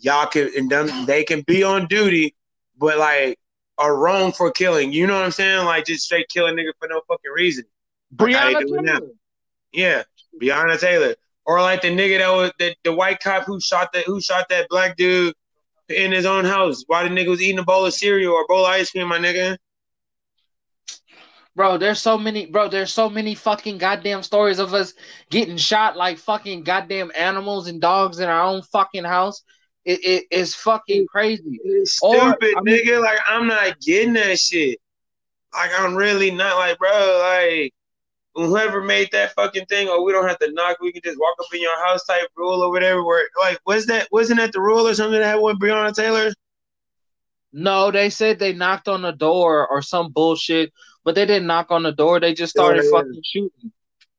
y'all can and them, they can be on duty, but like are wrong for killing. You know what I'm saying? Like just straight killing nigga for no fucking reason. Like how they Breonna doing now. Taylor. Yeah, Breonna Taylor, or like the nigga that was the, the white cop who shot that who shot that black dude in his own house while the nigga was eating a bowl of cereal or a bowl of ice cream. My nigga. Bro, there's so many, bro. There's so many fucking goddamn stories of us getting shot like fucking goddamn animals and dogs in our own fucking house. It, it it's fucking crazy. Or, Stupid I mean- nigga. Like I'm not getting that shit. Like I'm really not. Like bro. Like whoever made that fucking thing, or we don't have to knock. We can just walk up in your house type rule or whatever. Where like was that? Wasn't that the rule or something that had with Breonna Taylor? No, they said they knocked on the door or some bullshit, but they didn't knock on the door. They just started yeah. fucking shooting.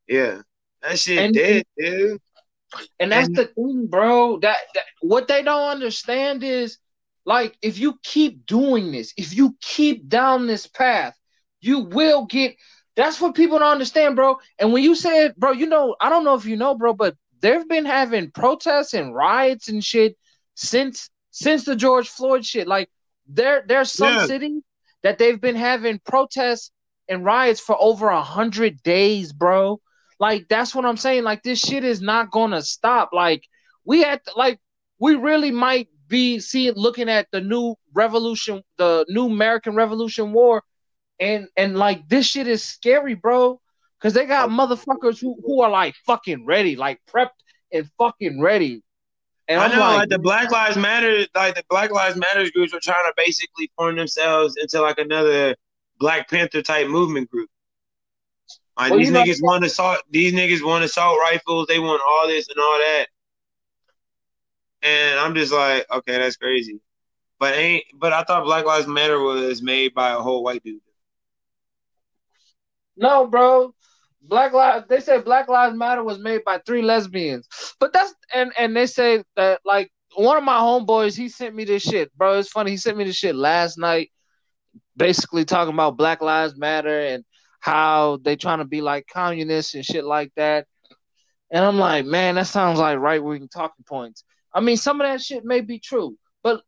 Yeah. That shit And- dead, dude. And that's And- the thing, bro. That, that what they don't understand is like if you keep doing this, if you keep down this path, you will get that's what people don't understand, bro. And when you said, bro, you know, I don't know if you know, bro, but they've been having protests and riots and shit since since the George Floyd shit. Like there there's some Yeah. cities that they've been having protests and riots for over a hundred days, bro. Like that's what I'm saying. Like this shit is not gonna stop. Like we had like we really might be seeing looking at the new revolution, the new American Revolution War, and and like this shit is scary, bro. Cause they got motherfuckers who, who are like fucking ready, like prepped and fucking ready. And I know, like, like, the Black Lives Matter, like the Black Lives Matters groups are trying to basically form themselves into like another Black Panther type movement group. Like well, these niggas know, want assault, these niggas want assault rifles, they want all this and all that. And I'm just like, okay, that's crazy. But ain't but I thought Black Lives Matter was made by a whole white dude. No, bro. Black Lives they said Black Lives Matter was made by three lesbians. But that's and and they say that like one of my homeboys, he sent me this shit, bro. It's funny. He sent me this shit last night, basically talking about Black Lives Matter and how they trying to be like communists and shit like that. And I'm like, man, that sounds like right wing talking points. I mean, some of that shit may be true, but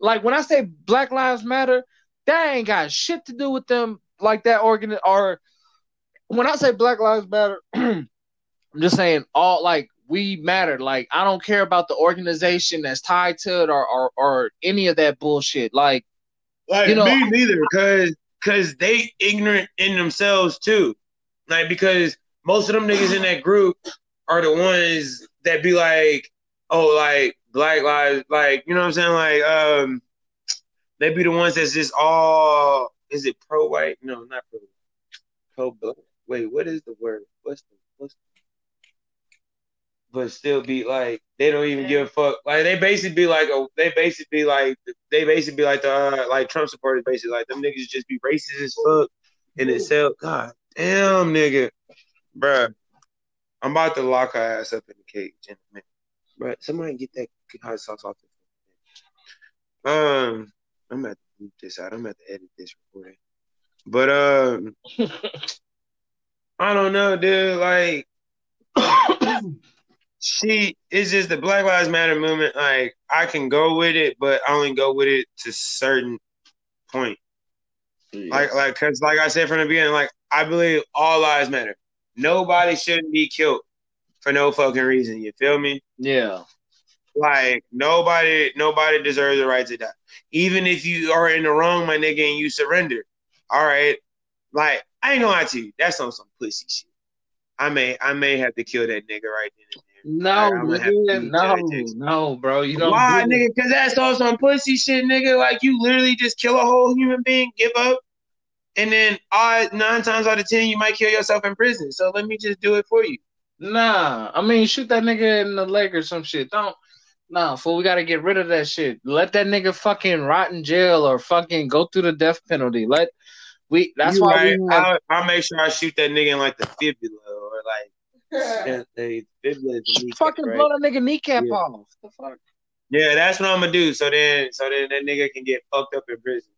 like when I say Black Lives Matter, that ain't got shit to do with them like that organ or when I say Black Lives Matter, I'm just saying all like we matter. Like I don't care about the organization that's tied to it or or, or any of that bullshit. Like, like you know, me neither, cause cause they ignorant in themselves too. Like because most of them niggas in that group are the ones that be like, oh, like Black Lives, like you know what I'm saying, like um, they be the ones that's just all is it pro white? No, not pro pro black wait, what is the word? What's the what's the but still be like they don't even give a fuck. Like they basically be like a they basically be like they basically be like the uh, like Trump supporters basically like them niggas just be racist as fuck in itself. God damn nigga. Bruh. I'm about to lock her ass up in the cage in a minute. Bruh, somebody get that hot sauce off the Um I'm at to bleep this out. I'm at to edit this recording. But um I don't know, dude. Like, she is just the Black Lives Matter movement. Like, I can go with it, but I only go with it to certain point. Yes. Like, like, cause like I said from the beginning, like I believe all lives matter. Nobody shouldn't be killed for no fucking reason. You feel me? Yeah. Like nobody, nobody deserves the right to die. Even if you are in the wrong, my nigga, and you surrender. All right. Like I ain't gonna lie to you. That's on some pussy shit. I may I may have to kill that nigga right then. No, no, no, bro. You don't. Why, do nigga? Because that's on some pussy shit, nigga. Like you literally just kill a whole human being, give up, and then uh, nine times out of ten you might kill yourself in prison. So let me just do it for you. Nah, I mean shoot that nigga in the leg or some shit. Don't. Nah, fool, we gotta get rid of that shit. Let that nigga fucking rot in jail or fucking go through the death penalty. Let we that's you why right. we have, I'll, I'll, make sure I shoot that nigga in like the fibula or like yeah, the fibula. The fucking right? blow that nigga kneecap yeah. off. The fuck. Yeah, that's what I'm gonna do. So then, so then that nigga can get fucked up in prison.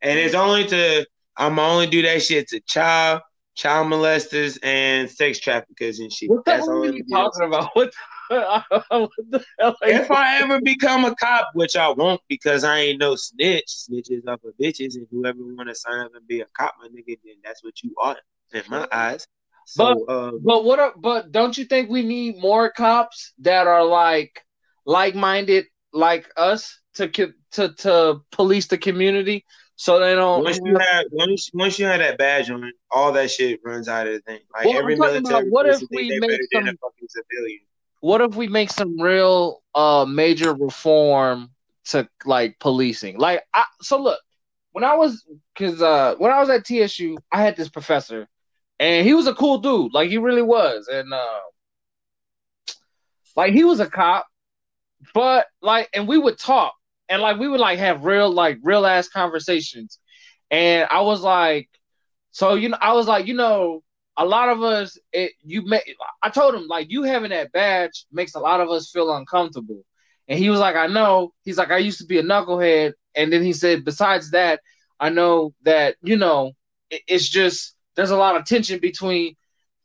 And it's only to I'm only do that shit to child, child molesters, and sex traffickers and shit. What the hell are you talking about? What if I ever become a cop, which I won't because I ain't no snitch, snitches up of bitches, and whoever want to sign up and be a cop, my nigga, then that's what you are in my eyes. So, but um, but what? Are, but don't you think we need more cops that are like like minded like us to to to police the community? So they don't. Once you have once, once you have that badge on, all that shit runs out of the thing. Like well, every military, about, what if we make some, fucking civilian what if we make some real uh major reform to like policing? Like, I, so look, when I was because uh when I was at TSU, I had this professor, and he was a cool dude. Like he really was, and uh, like he was a cop, but like, and we would talk, and like we would like have real like real ass conversations, and I was like, so you know, I was like, you know, a lot of us, it, you may, I told him like you having that badge makes a lot of us feel uncomfortable, and he was like, I know. He's like, I used to be a knucklehead, and then he said, besides that, I know that you know, it, it's just there's a lot of tension between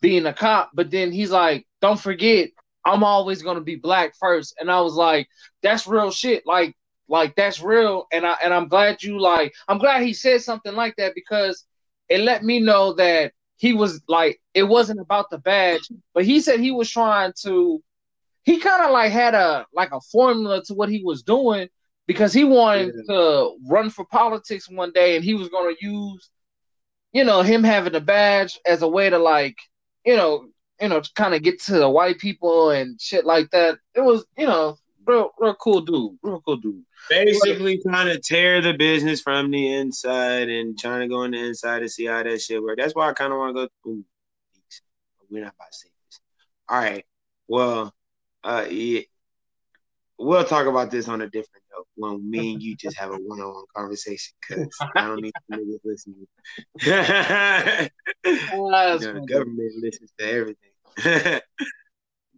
being a cop, but then he's like, don't forget, I'm always gonna be black first, and I was like, that's real shit, like, like that's real, and I and I'm glad you like, I'm glad he said something like that because it let me know that he was like it wasn't about the badge, but he said he was trying to he kind of like had a like a formula to what he was doing because he wanted yeah. to run for politics one day and he was going to use you know him having a badge as a way to like you know you know kind of get to the white people and shit like that it was you know real, real cool dude. Real cool dude. Basically, trying to tear the business from the inside and trying to go on the inside to see how that shit works. That's why I kind of want to go. Ooh, we're not about to say this. All right. Well, uh, yeah, we'll talk about this on a different note when me and you just have a one-on-one conversation because I don't need to niggas listening. you know, the government listens to everything.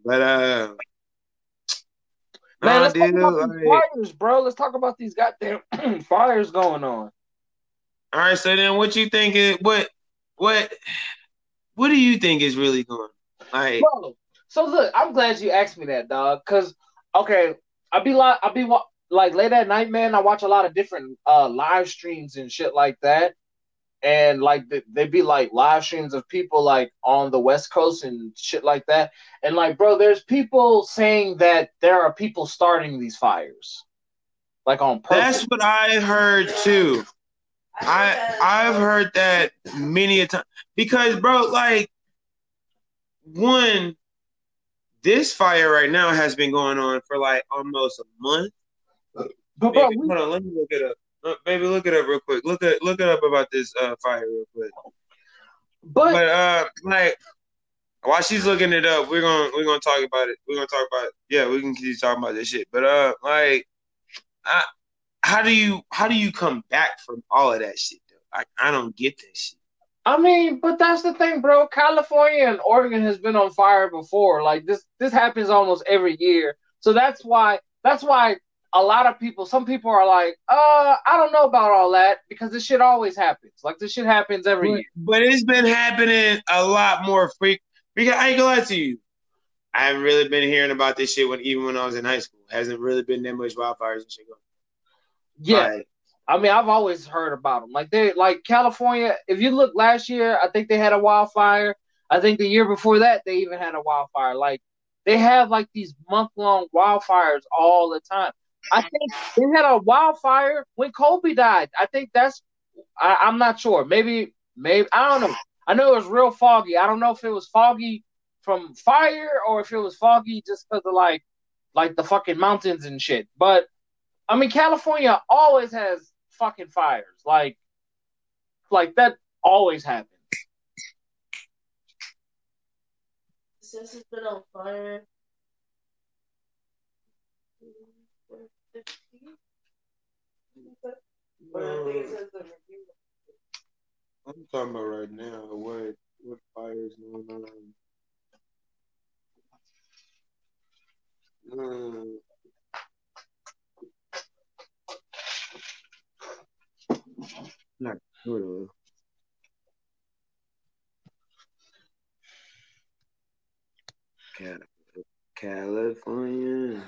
but uh, Man, nah, let's talk about these like- fires, bro. Let's talk about these goddamn fires going on. all right. So then, what you think is what what what do you think is really going? on? Like, Bro, so look, I'm glad you asked me that, dog. Cause okay, I be like, I be like late at night, man. I watch a lot of different uh live streams and shit like that, and like they'd be like live streams of people like on the West Coast and shit like that. And like, bro, there's people saying that there are people starting these fires, like on purpose. that's what I heard too. I I've heard that many a time because bro, like one, this fire right now has been going on for like almost a month. but bro, Baby, we, hold on, let me look it up. Uh, baby, look it up real quick. Look at look it up about this uh, fire real quick. but But uh, like while she's looking it up, we're gonna we're gonna talk about it. We're gonna talk about it. Yeah, we can keep talking about this shit. But uh, like, I, how do you how do you come back from all of that shit? Though? Like, I don't get that shit. I mean, but that's the thing, bro. California and Oregon has been on fire before. Like this, this happens almost every year. So that's why, that's why a lot of people, some people are like, uh, I don't know about all that because this shit always happens. Like this shit happens every But, year. but it's been happening a lot more freak. Because I ain't gonna lie to you, I haven't really been hearing about this shit when even when I was in high school. Hasn't really been that much wildfires and shit going. Yeah, Like, I mean, I've always heard about them. Like they, like California. If you look last year, I think they had a wildfire. I think the year before that, they even had a wildfire. Like they have like these month long wildfires all the time. I think they had a wildfire when Kobe died. I think that's. I, I'm not sure. Maybe, maybe I don't know. I know it was real foggy. I don't know if it was foggy from fire or if it was foggy just because of like, like the fucking mountains and shit. But I mean, California always has fucking fires. Like, like that always happens. Since it's been on fire. The review. I'm talking about right now. What what fires going on? Mm. Not good. Cal- California.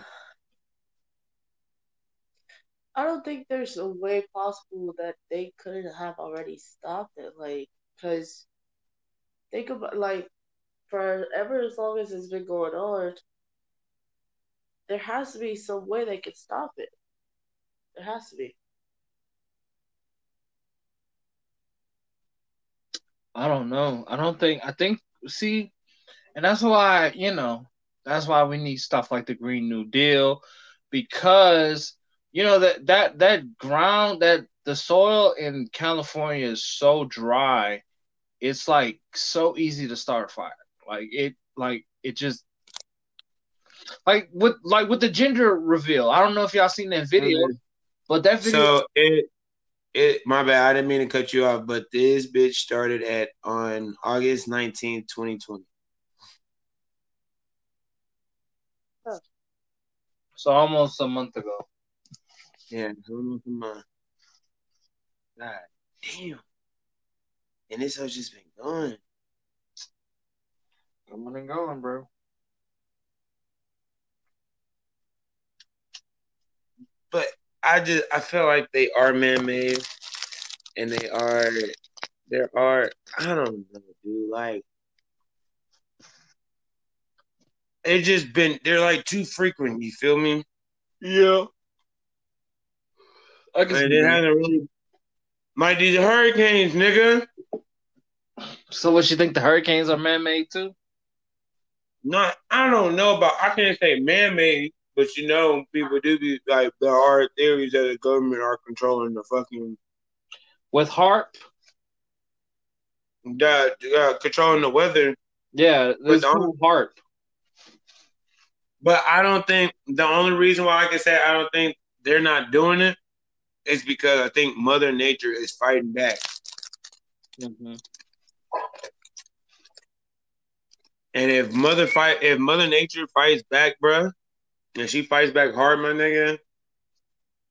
I don't think there's a way possible that they couldn't have already stopped it. Like, because think about like forever as long as it's been going on, there has to be some way they could stop it. There has to be. I don't know. I don't think. I think. See, and that's why you know. That's why we need stuff like the Green New Deal, because you know that that that ground that the soil in California is so dry. It's like so easy to start a fire. Like it. Like it just. Like with like with the gender reveal. I don't know if y'all seen that video, Mhm. but that video. So it it my bad, I didn't mean to cut you off, but this bitch started at on August 19th, 2020. so almost a month ago. Yeah, almost a month. God damn. And this has just been going. Coming and going, bro. But I just I feel like they are man made and they are there are I don't know, dude, like it's just been they're like too frequent, you feel me? Yeah. I can And see it that. hasn't really like these hurricanes, nigga. So what you think the hurricanes are man made too? Not I don't know about I can't say man made, but you know, people do be like there are theories that the government are controlling the fucking With HAARP. that uh, controlling the weather. yeah, there's the- no HAARP. But I don't think the only reason why I can say I don't think they're not doing it is because I think Mother Nature is fighting back. Mhm. And if Mother fight, if Mother Nature fights back, bruh, and she fights back hard, my nigga,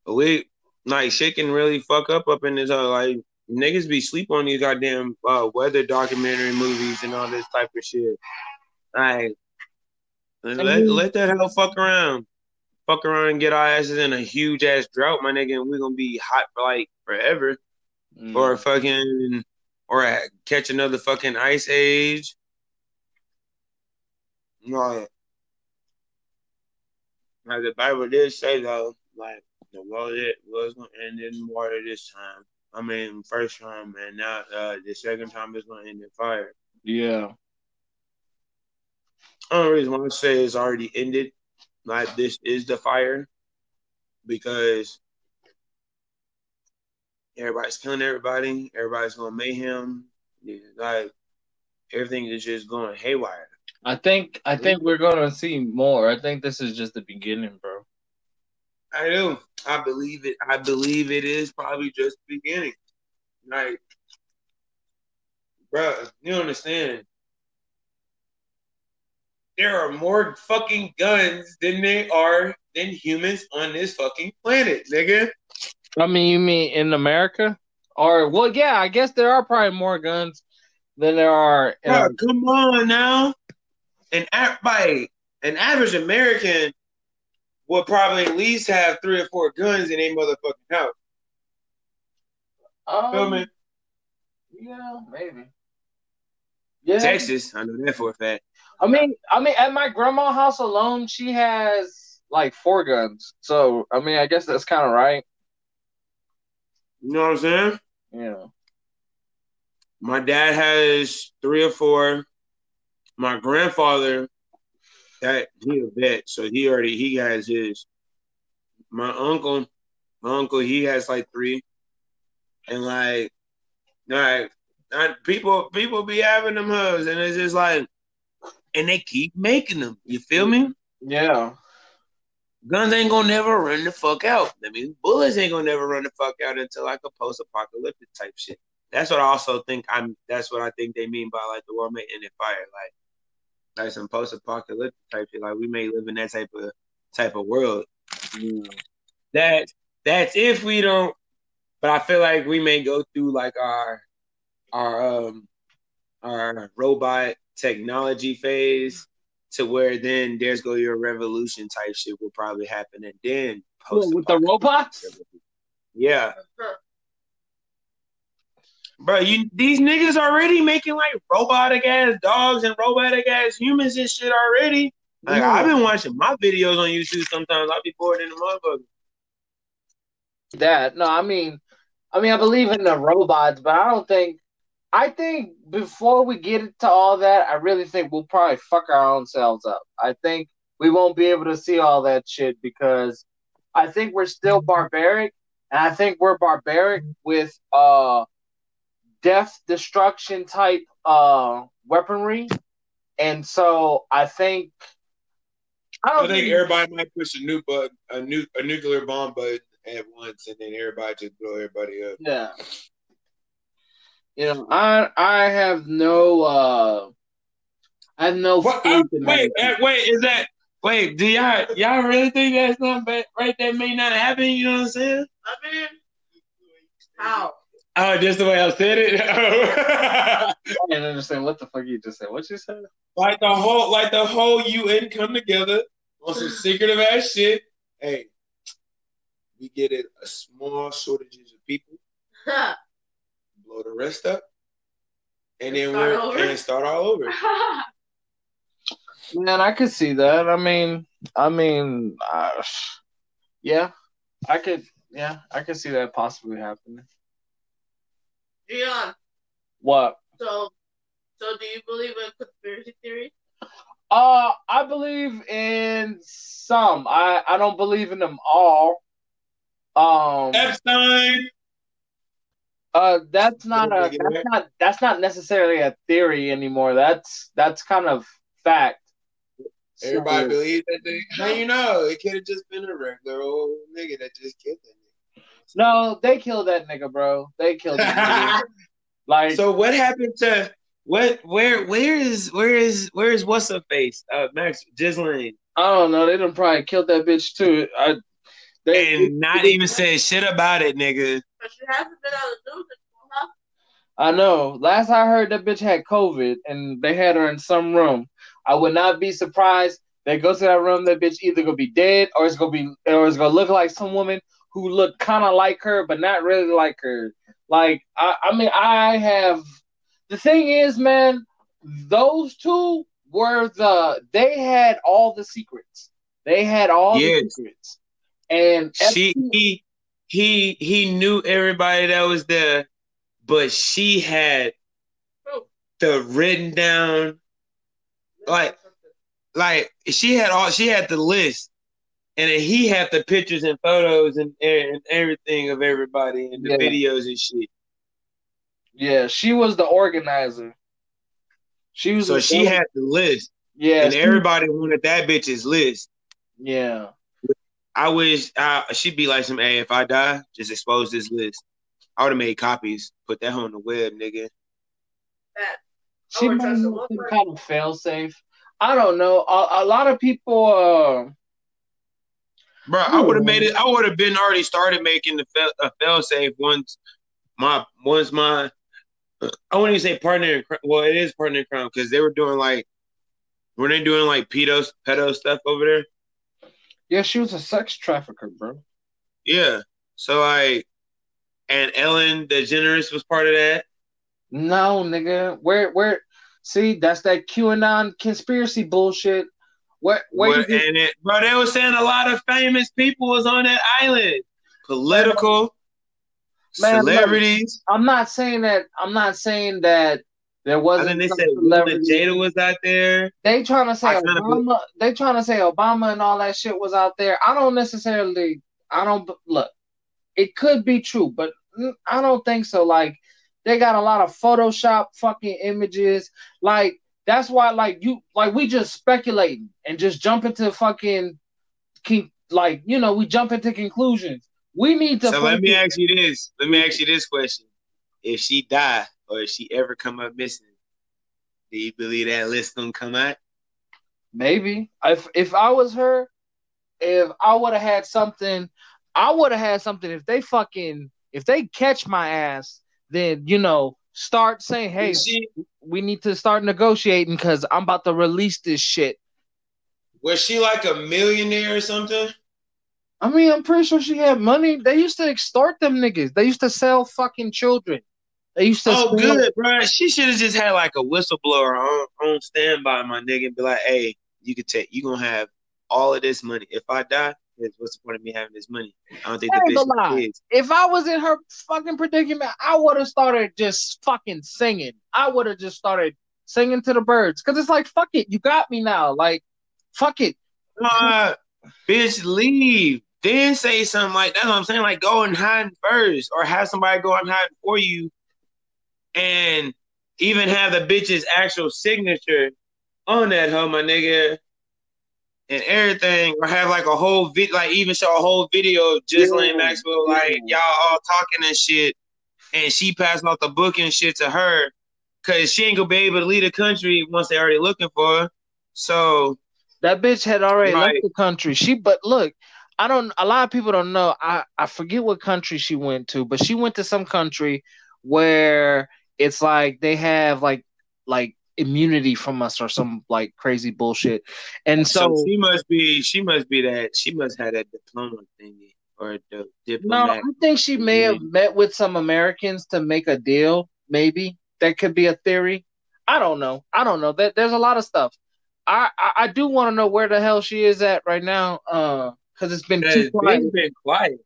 we like shit can really fuck up up in this. Uh, like niggas be sleep on these goddamn uh, weather documentary movies and all this type of shit. Like, let mean- let that hell fuck around, fuck around and get our asses in a huge ass drought, my nigga, and we gonna be hot for like forever, Mm. or fucking, or catch another fucking ice age. No. Like the Bible did say though, like the world it was gonna end in water this time. I mean, first time, and now uh, the second time it's gonna end in fire. yeah. Only reason why I say it's already ended, like this is the fire, because everybody's killing everybody. Everybody's going mayhem. Like everything is just going haywire. I think I think we're gonna see more. I think this is just the beginning, bro. I do. I believe it. I believe it is probably just the beginning. Like, bro, you understand. There are more fucking guns than they are than humans on this fucking planet, nigga. I mean, you mean in America? Or well, yeah, I guess there are probably more guns than there are. In Bro, come on now. An by an average American would probably at least have three or four guns in a motherfucking house. um, Feel me? Yeah, maybe. Yeah, Texas, I know that for a fact. I mean, I mean, at my grandma's house alone, she has like four guns. So, I mean, I guess that's kind of right. You know what I'm saying? Yeah. My dad has three or four. My grandfather, that he a vet, so he already he has his. My uncle, my uncle, he has like three, and like, like, people people be having them hubs, and it's just like, and they keep making them. You feel me? Yeah. Guns ain't gonna never run the fuck out. I mean, bullets ain't gonna never run the fuck out until like a post-apocalyptic type shit. That's what I also think. I'm. That's what I think they mean by like the world may end in fire. Like, like some post-apocalyptic type shit. Like we may live in that type of type of world. That that's if we don't. But I feel like we may go through like our our um our robot technology phase to where then there's go your revolution type shit will probably happen and then What, with the robots? yeah bro you these niggas already making like robotic ass dogs and robotic ass humans and shit already like Yeah. I've been watching my videos on YouTube sometimes I'll be bored in the motherfucker That no, I mean, I mean, I believe in the robots, but I don't think. I think before we get into all that, I really think we'll probably fuck our own selves up. I think we won't be able to see all that shit because I think we're still barbaric, and I think we're barbaric with uh death destruction type uh weaponry, and so I think I I don't think everybody might push a new button, a new a nuclear bomb button at once and then everybody just blow everybody up Yeah. You know, I I have no uh I have no What, faith uh, in wait, that. uh, wait, is that wait? Do y'all y'all really think that's not bad, right? That may not happen. You know what I'm saying? I mean, how? Oh, just the way I said it. I didn't understand what the fuck you just said. What you said? like the whole, like the whole UN come together on some secretive ass shit. Hey, we get it a small shortages of people, blow the rest up, and then Start we're over? and start all over. Man, I could see that. I mean, I mean, uh, yeah, I could. Yeah, I could see that possibly happening. Dion, What? so, so do you believe in conspiracy theories? Uh, I believe in some. I I don't believe in them all. Um, Epstein. Uh, that's not a that's not that's not necessarily a theory anymore. That's that's kind of fact. Everybody So- that thing. How you know? It could have just been a regular old nigga that just killed that No, they killed that nigga, bro. They killed that nigga. nigga. Like, so what happened to what? Where? Where is? Where is? Where is? What's her face? Uh, Max Ghislaine. I don't know. They done probably killed that bitch too. I, they, And not even saying shit about it, nigga. But she hasn't been on the news huh? I know. Last I heard, that bitch had COVID, and they had her in some room. I would not be surprised. They go to that room. That bitch either gonna be dead, or it's gonna be, or it's gonna look like some woman who looked kind of like her, but not really like her. Like, I, I mean, I have. The thing is, man, those two were the. They had all the secrets. They had all the secrets, and She Epstein- he he he knew everybody that was there, but she had the written down Like- like she had all she had the list, and then he had the pictures and photos and, and everything of everybody and the Yeah. videos and shit. yeah, she was the organizer. She was. So the- she had the list, Yeah, and everybody wanted that bitch's list. Yeah. I wish uh, she'd be like some. Hey, if I die, just expose this list. I would have made copies, put that on the web, nigga. That. She would might trust have her some one kind of fail safe. I don't know. A, a lot of people. Uh, Bro, I would have made it. I would have been already started making the fail, uh, fail safe once my once my. I wouldn't even say partner in crime. Well, it is partner in crime because they were doing like, were they doing like pedo pedo stuff over there? Yeah, she was a sex trafficker, bro. Yeah. So I and Ellen DeGeneres was part of that. No, nigga. Where, where? See, that's that QAnon conspiracy bullshit. Where, where Well, you and it, bro, they were saying a lot of famous people was on that island, political Man, look, celebrities. I'm not saying that. I'm not saying that there wasn't. think they some said Luna Jada was out there. They trying to say Obama. They trying to say Obama and all that shit was out there. I don't necessarily. I don't look. It could be true, but I don't think so. Like they got a lot of Photoshop fucking images. Like that's why, like you, like we just speculating and just jump into fucking, like you know, we jump into conclusions. We need to. So let me ask you this. Let me ask you this question: If she die or if she ever come up missing, do you believe that list gonna come out? Maybe if if I was her, if I would have had something, I would have had something. If they fucking if they catch my ass, then you know start saying, hey, she we need to start negotiating because I'm about to release this shit. was she like a millionaire or something? I mean, I'm pretty sure she had money. They used to extort them niggas. They used to sell fucking children. They used to. Oh, good, bro. She should have just had like a whistleblower on, on standby, my nigga, and be like, "Hey, you can take, you gonna have all of this money. If I die, what's the point of me having this money? I don't think I the bitch gonna lie. has kids. If I was in her fucking predicament, I would have started just fucking singing. I would have just started singing to the birds because it's like, fuck it, you got me now. Like, fuck it. Nah, bitch, leave. Then say something like that's what I'm saying. Like, go and hide first, or have somebody go and hide for you, and even have the bitch's actual signature on that hoe, my nigga, and everything, or have like a whole vid, like even show a whole video of Ghislaine. Maxwell, like y'all all talking and shit, and she passing off the book and shit to her, cause she ain't gonna be able to leave the country once they already looking for her. So That bitch had already Right. left the country. She, but look, I don't. A lot of people don't know. I I forget what country she went to, but she went to some country where it's like they have like like immunity from us or some like crazy bullshit. And So, so, she must be she must be that she must have that diploma thingy or the no. I think she may have met with some Americans to make a deal. Maybe that could be a theory. I don't know. I don't know. That there's a lot of stuff. I I, I do want to know where the hell she is at right now. Uh, because it's been too quiet. Been quiet.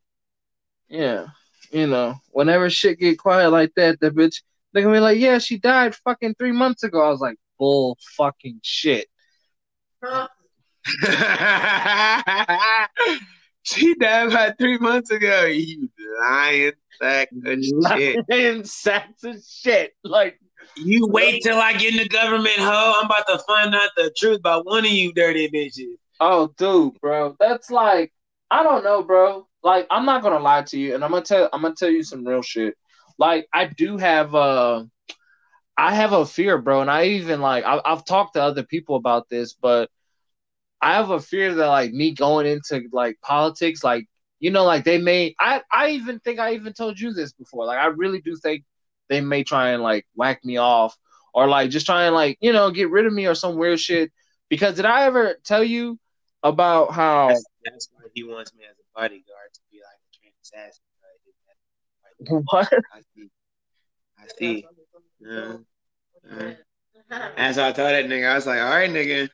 Yeah, you know, whenever shit get quiet like that, the bitch they're gonna be like, "Yeah, she died fucking three months ago." I was like, "Bull fucking shit." Huh? She died about three months ago. You lying sack of shit. Lying sacks of shit. Like You wait till I get in the government, ho. I'm about to find out the truth about one of you dirty bitches. Oh, dude, bro, that's like I don't know, bro. Like I'm not gonna lie to you, and I'm gonna tell I'm gonna tell you some real shit. Like I do have uh, I have a fear, bro, and I even like I, I've talked to other people about this, but I have a fear that like me going into like politics, like you know, like they may. I I even think I even told you this before. Like I really do think they may try and like whack me off or like just try and like you know get rid of me or some weird shit. Because did I ever tell you about how That's, that's why he wants me as a bodyguard to be like a assassin. what? I see. I see. Yeah. And so I told that nigga, I was like, all right, nigga.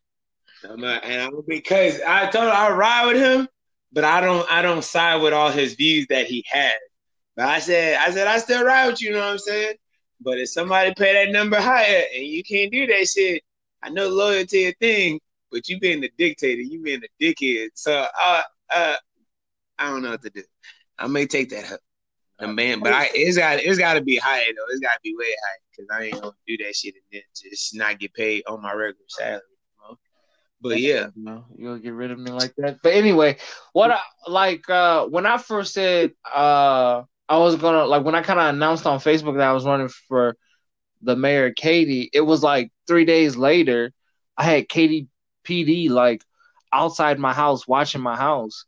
And I'm because I told him I'll ride with him, but I don't I don't side with all his views that he has. But I said, I said, I still ride with you, you know what I'm saying? But if somebody pay that number higher and you can't do that shit, I know loyalty a thing, but you being the dictator, you being the dickhead. So uh uh I don't know what to do. I may take that up. The man, but I it's got it's got to be higher though. It's got to be way higher because I ain't gonna do that shit and then just not get paid on my regular salary. You know? But yeah, No, you'll get rid of me like that. But anyway, what I like uh when I first said uh I was gonna like when I kind of announced on Facebook that I was running for the mayor Katy, it was like three days later, I had Katy PD like outside my house watching my house.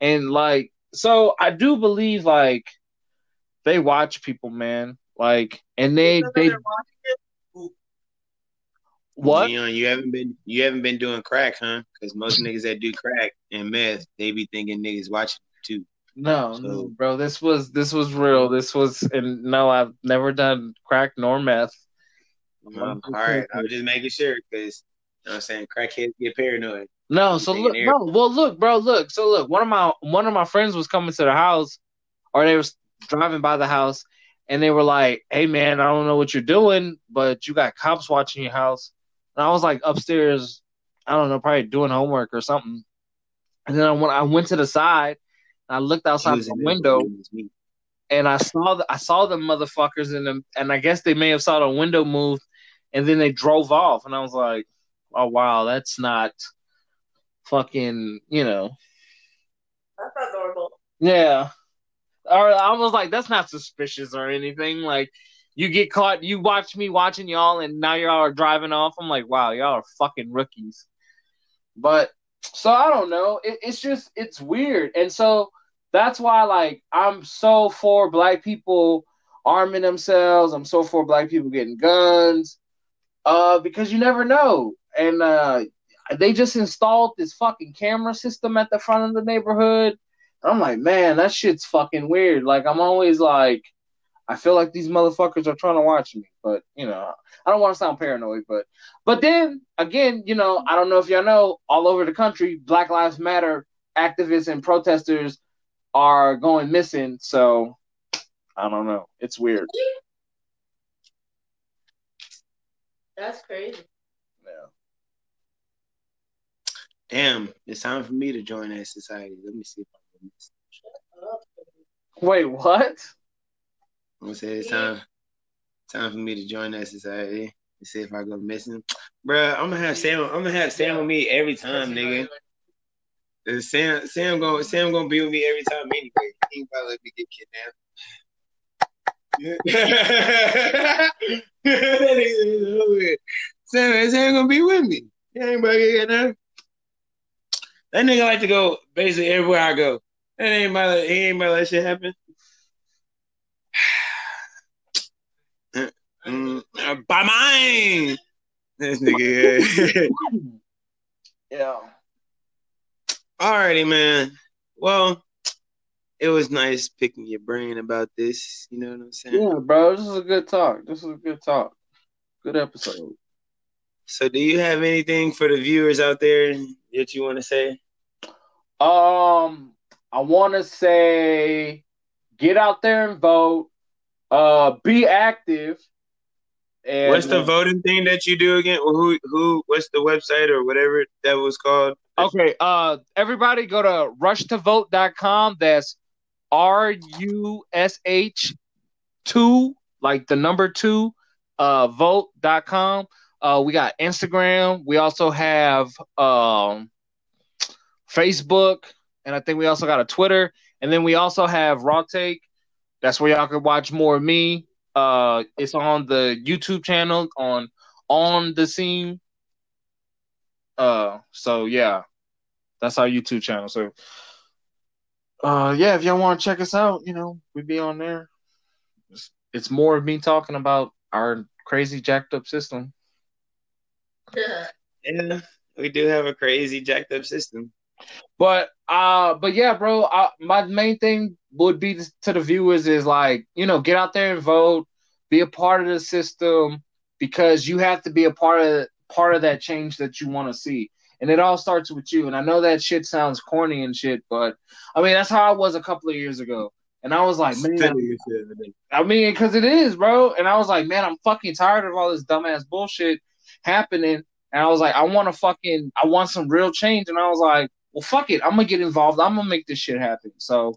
And like so I do believe like they watch people, man. Like and they they what? Leon, you haven't been you haven't been doing crack, huh? Because most niggas that do crack and meth, they be thinking niggas watching too. No, So- no, bro. This was this was real. This was and no, I've never done crack nor meth. Um, all right, I'm just making sure because you know what I'm saying crackheads get paranoid. No, so look, no, well, look, bro, look. So look, one of my one of my friends was coming to the house, or they was driving by the house, and they were like, "Hey, man, I don't know what you're doing, but you got cops watching your house." And I was like upstairs, I don't know, probably doing homework or something. And then I went, I went to the side, and I looked outside the window, and I saw the, I saw the motherfuckers in them, and I guess they may have saw the window move, and then they drove off, and I was like, "Oh wow, that's not fucking, you know, That's not normal. yeah." Or I was like, "That's not suspicious or anything." Like, you get caught, you watch me watching y'all, and now y'all are driving off. I'm like, "Wow, y'all are fucking rookies." But so I don't know. It, it's just it's weird, and so that's why like I'm so for black people arming themselves. I'm so for black people getting guns, uh, because you never know. And uh, they just installed this fucking camera system at the front of the neighborhood. I'm like, man, that shit's fucking weird. Like I'm always like, I feel like these motherfuckers are trying to watch me, but you know, I don't want to sound paranoid, but but then again, you know, I don't know if y'all know, all over the country, Black Lives Matter activists and protesters are going missing. So I don't know. It's weird. That's crazy. Yeah. Damn, it's time for me to join that society. Let me see if I can. miss. Wait, what? I'm gonna say it's time. Time for me to join that society. and see if I go missing, Bruh, I'm gonna have Sam. I'm gonna have Sam with me every time, nigga. Sam, Sam gonna Sam gonna be with me every time anyway. He ain't about let me get kidnapped. Sam, Sam gonna be with me. Ain't to get kidnapped. That nigga like to go basically everywhere I go. That ain't to, he ain't to let shit happen. Mm, by mine. This nigga. Yeah. Alrighty, man. Well, it was nice picking your brain about this. You know what I'm saying? Yeah, bro. This is a good talk. This is a good talk. Good episode. So, do you have anything for the viewers out there that you want to say? Um, I want to say, get out there and vote. Uh, be active, And, what's the voting thing that you do again? Who who? What's the website or whatever that was called? Okay, uh everybody go to rushtovote.com. That's R U S H two, like the number two, uh vote.com. Uh we got Instagram. We also have um Facebook, and I think we also got a Twitter, and then we also have Raw Take. That's where y'all can watch more of me. Uh it's on the YouTube channel on on the scene. Uh so yeah. That's our YouTube channel. So uh yeah, if y'all want to check us out, you know, we'd be on there. It's, it's more of me talking about our crazy jacked up system. Yeah. Yeah, we do have a crazy jacked up system. But uh but yeah, bro, uh, my main thing would be to the viewers is like, you know, get out there and vote, be a part of the system because you have to be a part of part of that change that you want to see. And it all starts with you. And I know that shit sounds corny and shit, but I mean that's how I was a couple of years ago. And I was like, man, I mean, because it is, bro. And I was like, man, I'm fucking tired of all this dumbass bullshit happening. And I was like, I want to fucking, I want some real change. And I was like, well, fuck it, I'm gonna get involved. I'm gonna make this shit happen. So,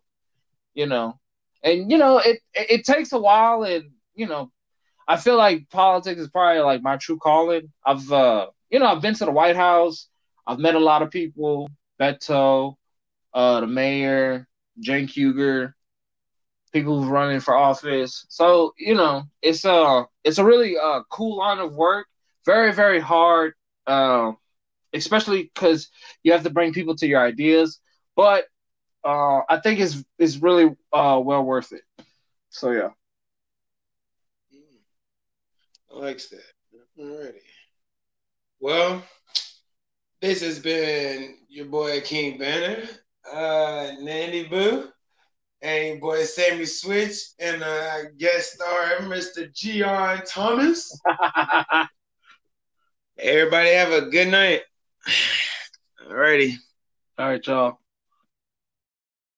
you know, and you know, it it, it takes a while, and you know, I feel like politics is probably like my true calling. I've, uh, you know, I've been to the White House. I've met a lot of people, Beto, uh, the mayor, Cenk Uygur, people who's running for office. So you know, it's uh it's a really uh cool line of work. Very very hard, uh, especially because you have to bring people to your ideas. But uh, I think it's it's really uh well worth it. So yeah. I likes that. Alrighty. Well, this has been your boy King Banner, uh, Nandy Boo, and your boy Sammy Switch, and uh, guest star Mr. Gian Thomas. Everybody have a good night. Alrighty. All right, y'all.